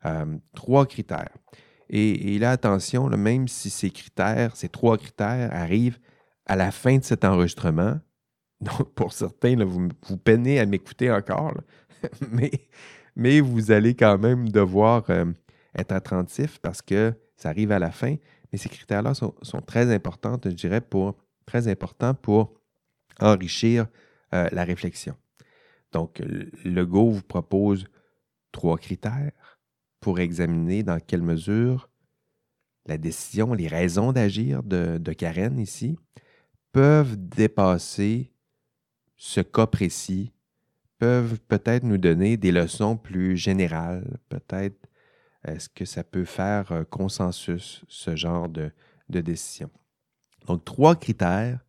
Euh, trois critères. Et, là, attention, même si ces critères, ces trois critères arrivent à la fin de cet enregistrement, [laughs] donc pour certains, vous, vous peinez à m'écouter encore, [laughs] mais, mais vous allez quand même devoir euh, être attentif parce que ça arrive à la fin. Mais ces critères-là sont très importants, je dirais, pour, très importants pour enrichir euh, la réflexion. Donc, le Go vous propose trois critères pour examiner dans quelle mesure la décision, les raisons d'agir de, Karen ici peuvent dépasser ce cas précis, peuvent peut-être nous donner des leçons plus générales, peut-être est-ce que ça peut faire euh, consensus, ce genre de décision? Donc, trois critères.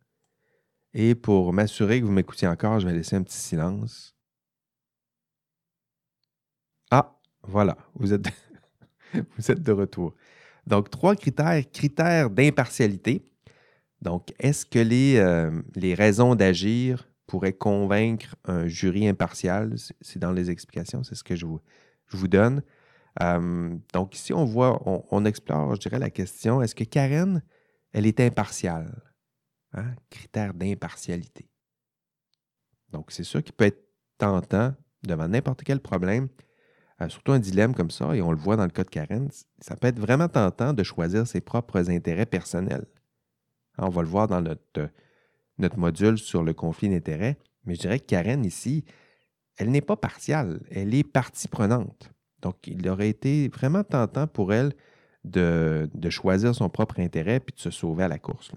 Et pour m'assurer que vous m'écoutiez encore, je vais laisser un petit silence. Ah, voilà, vous êtes, [laughs] vous êtes de retour. Donc, trois critères. Critères d'impartialité. Donc, est-ce que les, euh, les raisons d'agir pourraient convaincre un jury impartial? C'est dans les explications, c'est ce que je vous, je vous donne. Euh, donc, ici, on voit, on, on, explore, je dirais, la question, est-ce que Karen, elle est impartiale? Hein? Critère d'impartialité. Donc, c'est sûr qu'il peut être tentant devant n'importe quel problème euh, surtout un dilemme comme ça, et on le voit dans le cas de Karen, ça peut être vraiment tentant de choisir ses propres intérêts personnels. On va le voir dans notre, notre module sur le conflit d'intérêts, mais je dirais que Karen, ici, elle n'est pas partiale, elle est partie prenante. Donc, il aurait été vraiment tentant pour elle de, choisir son propre intérêt puis de se sauver à la course.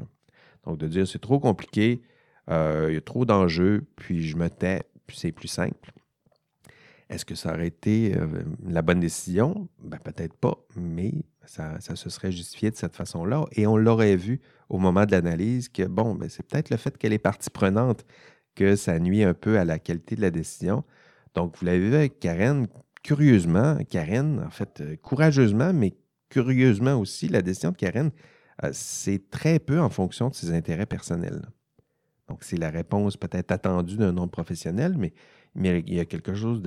Donc, de dire c'est trop compliqué, euh, il y a trop d'enjeux, puis je me tais, puis c'est plus simple. Est-ce que ça aurait été euh, la bonne décision? Ben, peut-être pas, mais ça, se serait justifié de cette façon-là. Et on l'aurait vu au moment de l'analyse que, bon, ben, c'est peut-être le fait qu'elle est partie prenante que ça nuit un peu à la qualité de la décision. Donc, vous l'avez vu avec Karen, curieusement, Karen, en fait, euh, courageusement, mais curieusement aussi, la décision de Karen, euh, c'est très peu en fonction de ses intérêts personnels. Donc, c'est la réponse peut-être attendue d'un homme professionnel, mais, il y a quelque chose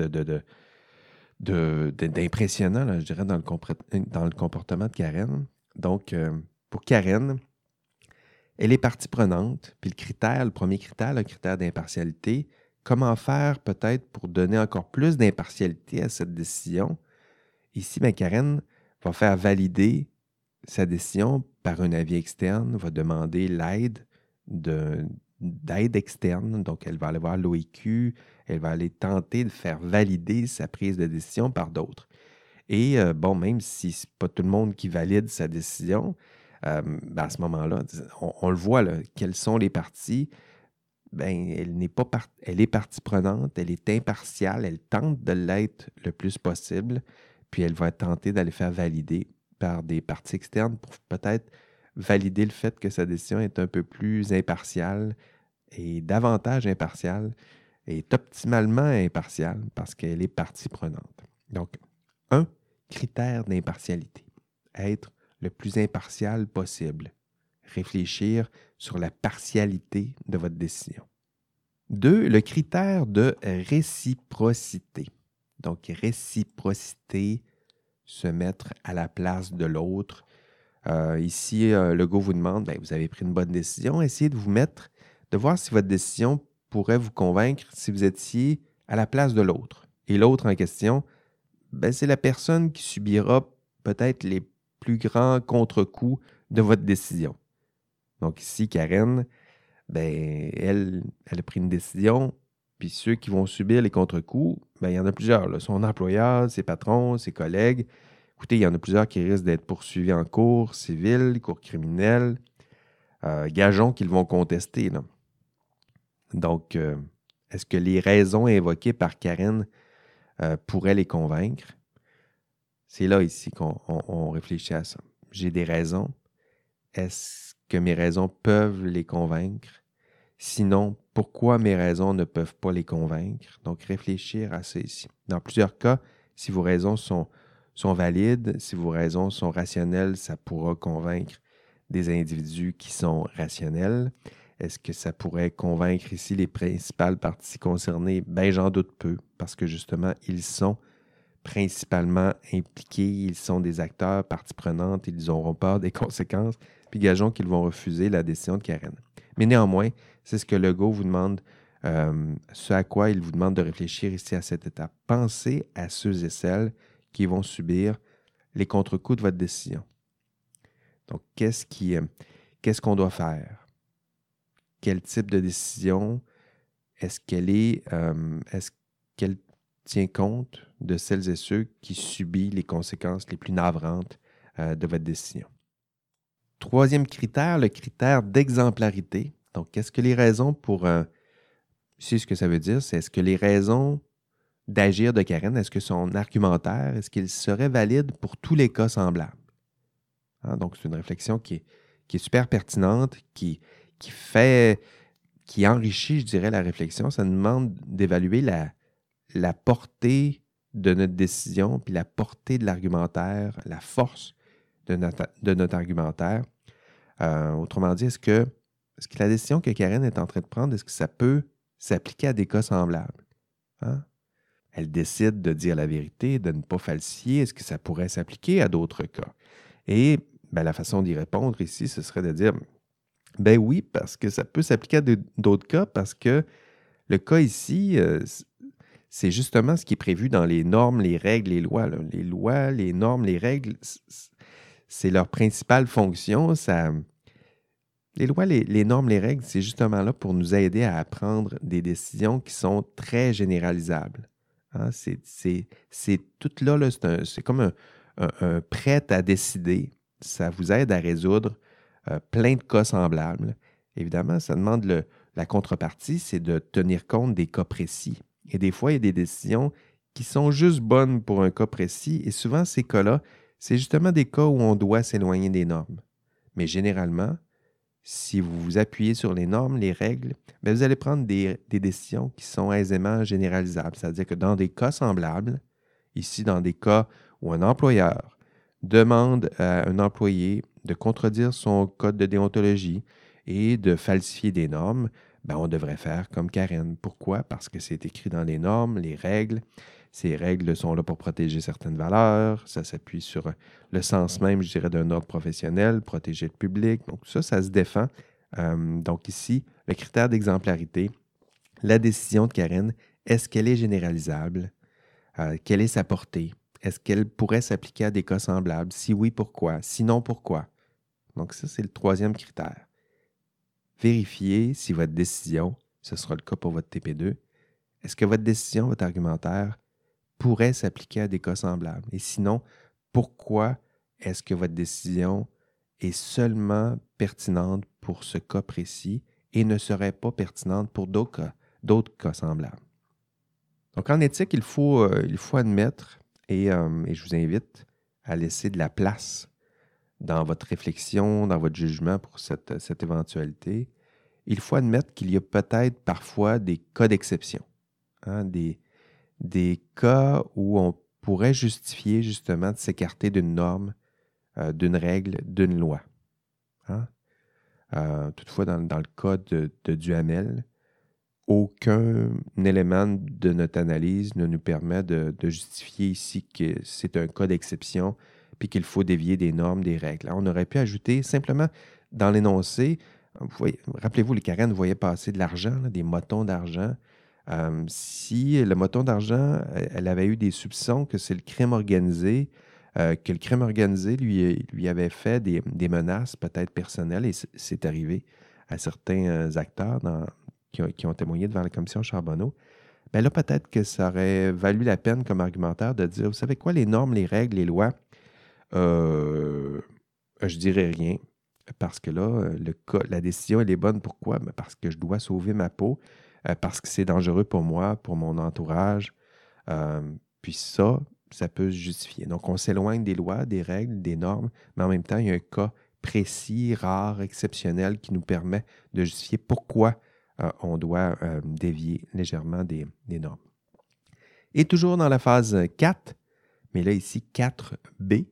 d'impressionnant, je dirais, dans le, comportement de Karen. Donc, euh, pour Karen, elle est partie prenante, puis le critère, le premier critère, le critère d'impartialité, comment faire peut-être pour donner encore plus d'impartialité à cette décision. Ici, bien, Karen va faire valider sa décision par un avis externe, va demander l'aide d'aide externe. Donc, elle va aller voir l'OIQ, elle va aller tenter de faire valider sa prise de décision par d'autres. Et euh, bon, même si ce n'est pas tout le monde qui valide sa décision, euh, ben, à ce moment-là, on, le voit, quelles sont les parties. Ben, elle, n'est pas elle est partie prenante, elle est impartiale, elle tente de l'être le plus possible, puis elle va tenter d'aller faire valider par des parties externes pour peut-être valider le fait que sa décision est un peu plus impartiale et davantage impartiale, est optimalement impartiale parce qu'elle est partie prenante. Donc, un critère d'impartialité, être le plus impartial possible. Réfléchir sur la partialité de votre décision. Deux, le critère de réciprocité. Donc, réciprocité, se mettre à la place de l'autre. Euh, ici, euh, le go vous demande, ben, vous avez pris une bonne décision, essayez de vous mettre, de voir si votre décision pourrait vous convaincre si vous étiez à la place de l'autre. Et l'autre en question, ben, c'est la personne qui subira peut-être les plus grands contre-coups de votre décision. Donc ici, Karen, ben, elle, elle a pris une décision, puis ceux qui vont subir les contre-coups, ben, il y en a plusieurs. Son employeur, ses patrons, ses collègues. Écoutez, il y en a plusieurs qui risquent d'être poursuivis en cours civil, cours criminel. Euh, gageons qu'ils vont contester. Donc, euh, est-ce que les raisons invoquées par Karen euh, pourraient les convaincre? C'est là ici qu'on réfléchit à ça. J'ai des raisons. Est-ce que mes raisons peuvent les convaincre? Sinon, pourquoi mes raisons ne peuvent pas les convaincre? Donc, réfléchir à ici. Dans plusieurs cas, si vos raisons sont, sont valides, si vos raisons sont rationnelles, ça pourra convaincre des individus qui sont rationnels. Est-ce que ça pourrait convaincre ici les principales parties concernées? Ben, j'en doute peu, parce que justement, ils sont principalement impliqués, ils sont des acteurs, partie prenante, ils auront peur des [laughs] conséquences, puis gageons qu'ils vont refuser la décision de Karen. Mais néanmoins, c'est ce que Legault vous demande, euh, ce à quoi il vous demande de réfléchir ici à cette étape. Pensez à ceux et celles qui vont subir les contre-coups de votre décision. Donc, qu'est-ce euh, qu'on doit faire? Quel type de décision est-ce qu'elle est, euh, est-ce qu'elle tient compte de celles et ceux qui subissent les conséquences les plus navrantes de votre décision? Troisième critère, le critère d'exemplarité. Donc, qu'est-ce que les raisons pour... Euh, ce que ça veut dire, c'est est-ce que les raisons d'agir de Karen, est-ce que son argumentaire, est-ce qu'il serait valide pour tous les cas semblables? Hein, donc, c'est une réflexion qui est, super pertinente, qui, fait, qui enrichit, je dirais, la réflexion. Ça nous demande d'évaluer la, portée de notre décision, puis la portée de l'argumentaire, la force de notre, de notre argumentaire. Euh, autrement dit, est-ce que est-ce que la décision que Karen est en train de prendre, est-ce que ça peut s'appliquer à des cas semblables? Hein? Elle décide de dire la vérité, de ne pas falsifier. Est-ce que ça pourrait s'appliquer à d'autres cas? Et ben, la façon d'y répondre ici, ce serait de dire ben oui, parce que ça peut s'appliquer à d'autres cas, parce que le cas ici, euh, c'est justement ce qui est prévu dans les normes, les règles, les lois. Les lois, les normes, les règles, c'est leur principale fonction. Ça, les lois, les, normes, les règles, c'est justement là pour nous aider à prendre des décisions qui sont très généralisables. Hein. C'est tout là, c'est comme un, prêt à décider. Ça vous aide à résoudre euh, plein de cas semblables. Évidemment, ça demande La contrepartie, c'est de tenir compte des cas précis. Et des fois, il y a des décisions qui sont juste bonnes pour un cas précis. Et souvent, ces cas-là, c'est justement des cas où on doit s'éloigner des normes. Mais généralement, si vous vous appuyez sur les normes, les règles, bien, vous allez prendre des, décisions qui sont aisément généralisables. C'est-à-dire que dans des cas semblables, ici dans des cas où un employeur demande à un employé de contredire son code de déontologie et de falsifier des normes, ben, on devrait faire comme Karen. Pourquoi? Parce que c'est écrit dans les normes, les règles. Ces règles sont là pour protéger certaines valeurs. Ça s'appuie sur le sens même, je dirais, d'un ordre professionnel, protéger le public. Donc, ça, ça se défend. Euh, donc, ici, le critère d'exemplarité, la décision de Karen, est-ce qu'elle est généralisable? Euh, quelle est sa portée? Est-ce qu'elle pourrait s'appliquer à des cas semblables? Si oui, pourquoi? Sinon, pourquoi? Donc, ça, c'est le troisième critère. Vérifiez si votre décision, ce sera le cas pour votre TP2, est-ce que votre décision, votre argumentaire, pourrait s'appliquer à des cas semblables? Et sinon, pourquoi est-ce que votre décision est seulement pertinente pour ce cas précis et ne serait pas pertinente pour d'autres cas, semblables? Donc, en éthique, il faut, euh, admettre, et, euh, et, je vous invite à laisser de la place dans votre réflexion, dans votre jugement pour cette, cette éventualité. Il faut admettre qu'il y a peut-être parfois des cas d'exception, hein, des, des cas où on pourrait justifier justement de s'écarter d'une norme, euh, d'une règle, d'une loi. Hein? toutefois, dans, le cas de, de Duhamel, aucun élément de notre analyse ne nous permet de, justifier ici que c'est un cas d'exception puis qu'il faut dévier des normes, des règles. on aurait pu ajouter simplement dans l'énoncé, rappelez-vous, les Karen voyaient passer de l'argent, des motons d'argent. Euh, si le moton d'argent, elle avait eu des soupçons que c'est le crime organisé, euh, que le crime organisé lui, lui avait fait des, menaces peut-être personnelles, et c'est arrivé à certains euh, acteurs qui ont, témoigné devant la commission Charbonneau, bien là, peut-être que ça aurait valu la peine comme argumentaire de dire, vous savez quoi, les normes, les règles, les lois, euh, je dirais rien. Parce que là, la décision, elle est bonne. Pourquoi? Ben, parce que je dois sauver ma peau, euh, parce que c'est dangereux pour moi, pour mon entourage. Euh, puis ça, ça peut se justifier. Donc, on s'éloigne des lois, des règles, des normes, mais en même temps, il y a un cas précis, rare, exceptionnel qui nous permet de justifier pourquoi euh, on doit dévier légèrement des, normes. Et toujours dans la phase 4, mais là ici 4B,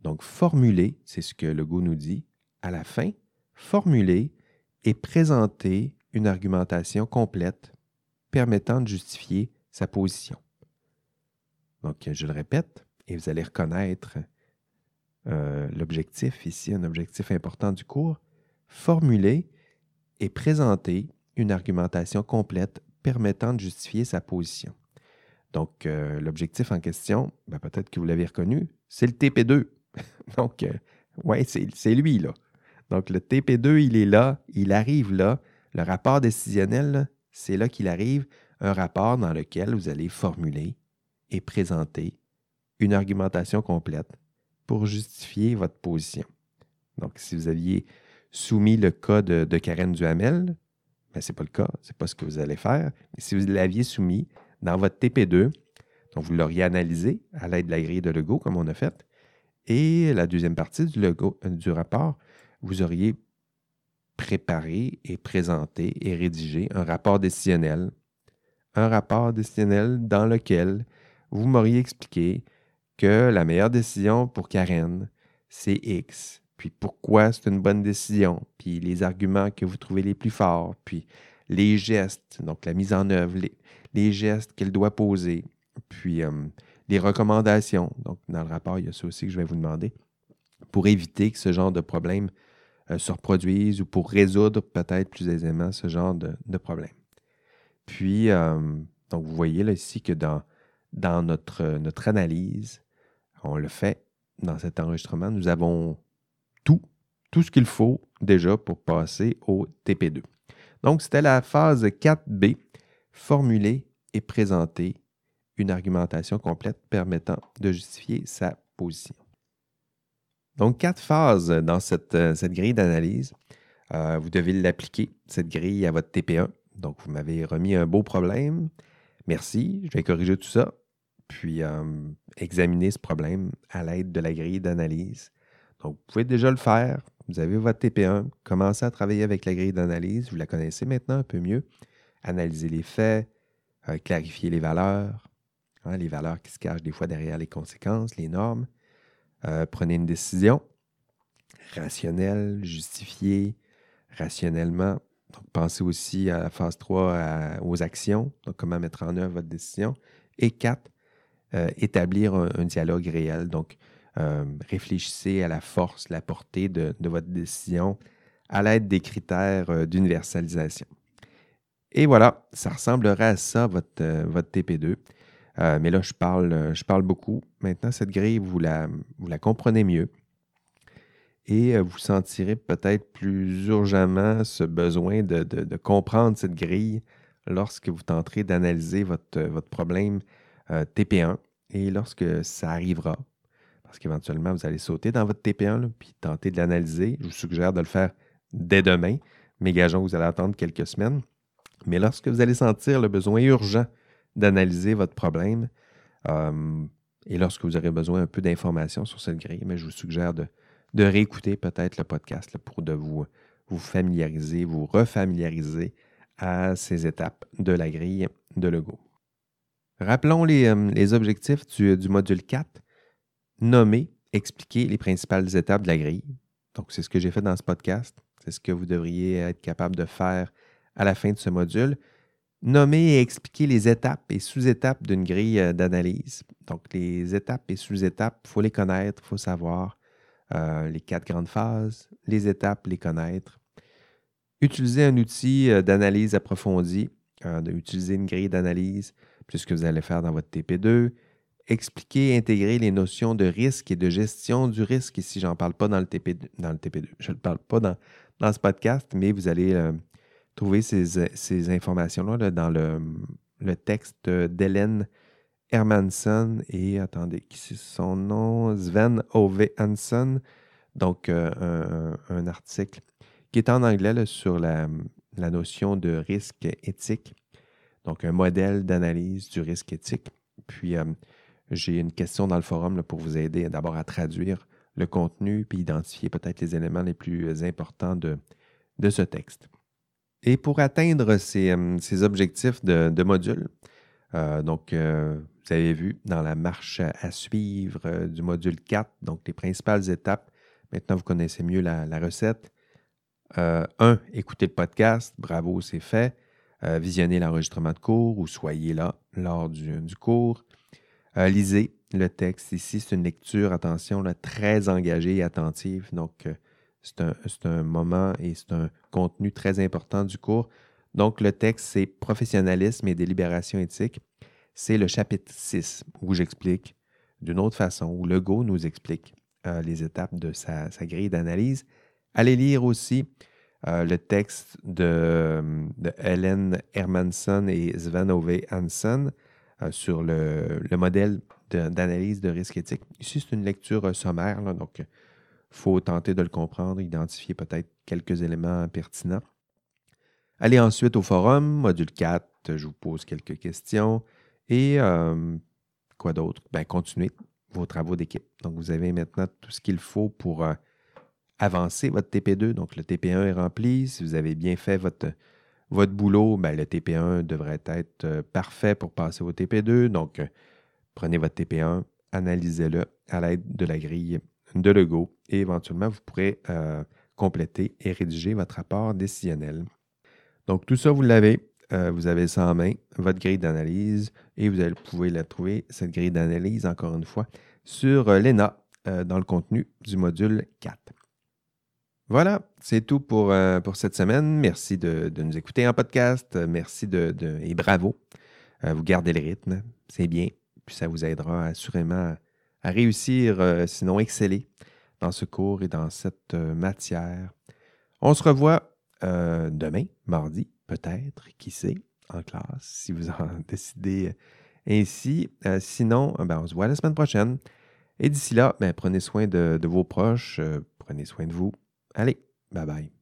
donc formuler, c'est ce que le goût nous dit, à la fin, formuler et présenter une argumentation complète permettant de justifier sa position. Donc, je le répète, et vous allez reconnaître euh, l'objectif ici, un objectif important du cours, formuler et présenter une argumentation complète permettant de justifier sa position. Donc, euh, l'objectif en question, ben, peut-être que vous l'avez reconnu, c'est le TP2. [laughs] Donc, euh, oui, c'est lui, là. Donc, le TP2, il est là, il arrive là. Le rapport décisionnel, c'est là qu'il arrive, un rapport dans lequel vous allez formuler et présenter une argumentation complète pour justifier votre position. Donc, si vous aviez soumis le cas de, Karen Duhamel, ben, ce n'est pas le cas, ce n'est pas ce que vous allez faire. si vous l'aviez soumis dans votre TP2, donc vous l'auriez analysé à l'aide de la grille de Lego, comme on a fait, et la deuxième partie du, logo, euh, du rapport, vous auriez préparé et présenté et rédigé un rapport décisionnel. Un rapport décisionnel dans lequel vous m'auriez expliqué que la meilleure décision pour Karen, c'est X. Puis pourquoi c'est une bonne décision, puis les arguments que vous trouvez les plus forts, puis les gestes, donc la mise en œuvre, les, gestes qu'elle doit poser, puis euh, les recommandations. Donc, dans le rapport, il y a ça aussi que je vais vous demander, pour éviter que ce genre de problème euh, se reproduise ou pour résoudre peut-être plus aisément ce genre de, problème. Puis, euh, donc, vous voyez là ici que dans, notre, notre analyse, on le fait dans cet enregistrement, nous avons tout, tout ce qu'il faut déjà pour passer au TP2. Donc, c'était la phase 4B, formuler et présenter une argumentation complète permettant de justifier sa position. Donc, quatre phases dans cette, euh, cette grille d'analyse. vous devez l'appliquer, cette grille, à votre TP1. Donc, vous m'avez remis un beau problème. Merci, je vais corriger tout ça, puis examiner ce problème à l'aide de la grille d'analyse. Donc, vous pouvez déjà le faire. Vous avez votre TP1, commencez à travailler avec la grille d'analyse. Vous la connaissez maintenant un peu mieux. Analyser les faits, euh, clarifier les valeurs, hein, les valeurs qui se cachent des fois derrière les conséquences, les normes. Euh, prenez une décision rationnelle, justifiée, rationnellement. Donc, pensez aussi à la phase 3, aux actions, donc comment mettre en œuvre votre décision. Et 4, euh, établir un, dialogue réel. Donc, euh, réfléchissez à la force, la portée de, votre décision à l'aide des critères d'universalisation. Et voilà, ça ressemblerait à ça, votre, votre TP2. Mais là, je parle, je parle beaucoup. Maintenant, cette grille, vous la, comprenez mieux. Et vous sentirez peut-être plus urgemment ce besoin de, comprendre cette grille lorsque vous tenterez d'analyser votre, problème TP1 et lorsque ça arrivera, parce qu'éventuellement, vous allez sauter dans votre TP1 puis tenter de l'analyser. Je vous suggère de le faire dès demain, mais gageons vous allez attendre quelques semaines. Mais lorsque vous allez sentir le besoin urgent d'analyser votre problème, et lorsque vous aurez besoin un peu d'informations sur cette grille, mais je vous suggère de, réécouter peut-être le podcast pour de vous, vous familiariser, vous refamiliariser à ces étapes de la grille de Lego. Rappelons les, objectifs du, du module 4 nommer, expliquer les principales étapes de la grille. Donc, c'est ce que j'ai fait dans ce podcast. C'est ce que vous devriez être capable de faire à la fin de ce module. Nommer et expliquer les étapes et sous-étapes d'une grille euh, d'analyse. Donc, les étapes et sous-étapes, il faut les connaître, il faut savoir euh, les quatre grandes phases, les étapes, les connaître. Utiliser un outil euh, d'analyse approfondie, utiliser une grille d'analyse, puisque vous allez faire dans votre TP2 expliquer et intégrer les notions de risque et de gestion du risque. Ici, je n'en parle pas dans le, TP, dans le TP2. Je ne le parle pas dans, ce podcast, mais vous allez trouver ces, informations-là dans le, le texte d'Hélène Hermanson et, attendez, qui c'est son nom? Sven Ove Hansen. Donc, euh, un, article qui est en anglais sur la, la notion de risque éthique. Donc, un modèle d'analyse du risque éthique. Puis, euh, j'ai une question dans le forum pour vous aider d'abord à traduire le contenu puis identifier peut-être les éléments les plus importants de, de ce texte. Et pour atteindre ces, euh, objectifs de, module, euh, donc euh, vous avez vu dans la marche à, suivre du module 4, donc les principales étapes, maintenant vous connaissez mieux la, recette. 1. écoutez le podcast, bravo, c'est fait. visionnez l'enregistrement de cours ou soyez là lors du, cours. Lisez le texte. Ici, c'est une lecture, attention, très engagée et attentive. Donc, c'est un, moment et c'est un contenu très important du cours. Donc, le texte, c'est Professionnalisme et délibération éthique. C'est le chapitre 6 où j'explique d'une autre façon, où Legault nous explique euh, les étapes de sa, grille d'analyse. Allez lire aussi le texte de, Helen Hermanson et Sven Ove Hansen euh, sur le, modèle d'analyse de, risque éthique. Ici, c'est une lecture euh, sommaire, donc faut tenter de le comprendre, identifier peut-être quelques éléments pertinents. Allez ensuite au forum, module 4, je vous pose quelques questions. Et euh, quoi d'autre? Ben, continuez vos travaux d'équipe. Donc, vous avez maintenant tout ce qu'il faut pour avancer votre TP2. Donc, le TP1 est rempli. Si vous avez bien fait votre, boulot, ben, le TP1 devrait être euh, parfait pour passer au TP2. Donc, euh, prenez votre TP1, analysez-le à l'aide de la grille de Lego et éventuellement, vous pourrez euh, compléter et rédiger votre rapport décisionnel. Donc, tout ça, vous l'avez. vous avez ça en main, votre grille d'analyse, et vous pouvez la trouver, cette grille d'analyse, encore une fois, sur l'ENA dans le contenu du module 4. Voilà, c'est tout pour, euh, cette semaine. Merci de, nous écouter en podcast. Merci de, et bravo. Euh, vous gardez le rythme, c'est bien. Puis ça vous aidera assurément réussir, euh, sinon exceller dans ce cours et dans cette matière. On se revoit demain, mardi, peut-être, qui sait, en classe, si vous en [laughs] décidez ainsi. sinon, ben, on se voit la semaine prochaine. Et d'ici là, ben, prenez soin de vos proches, prenez soin de vous. Allez, bye bye.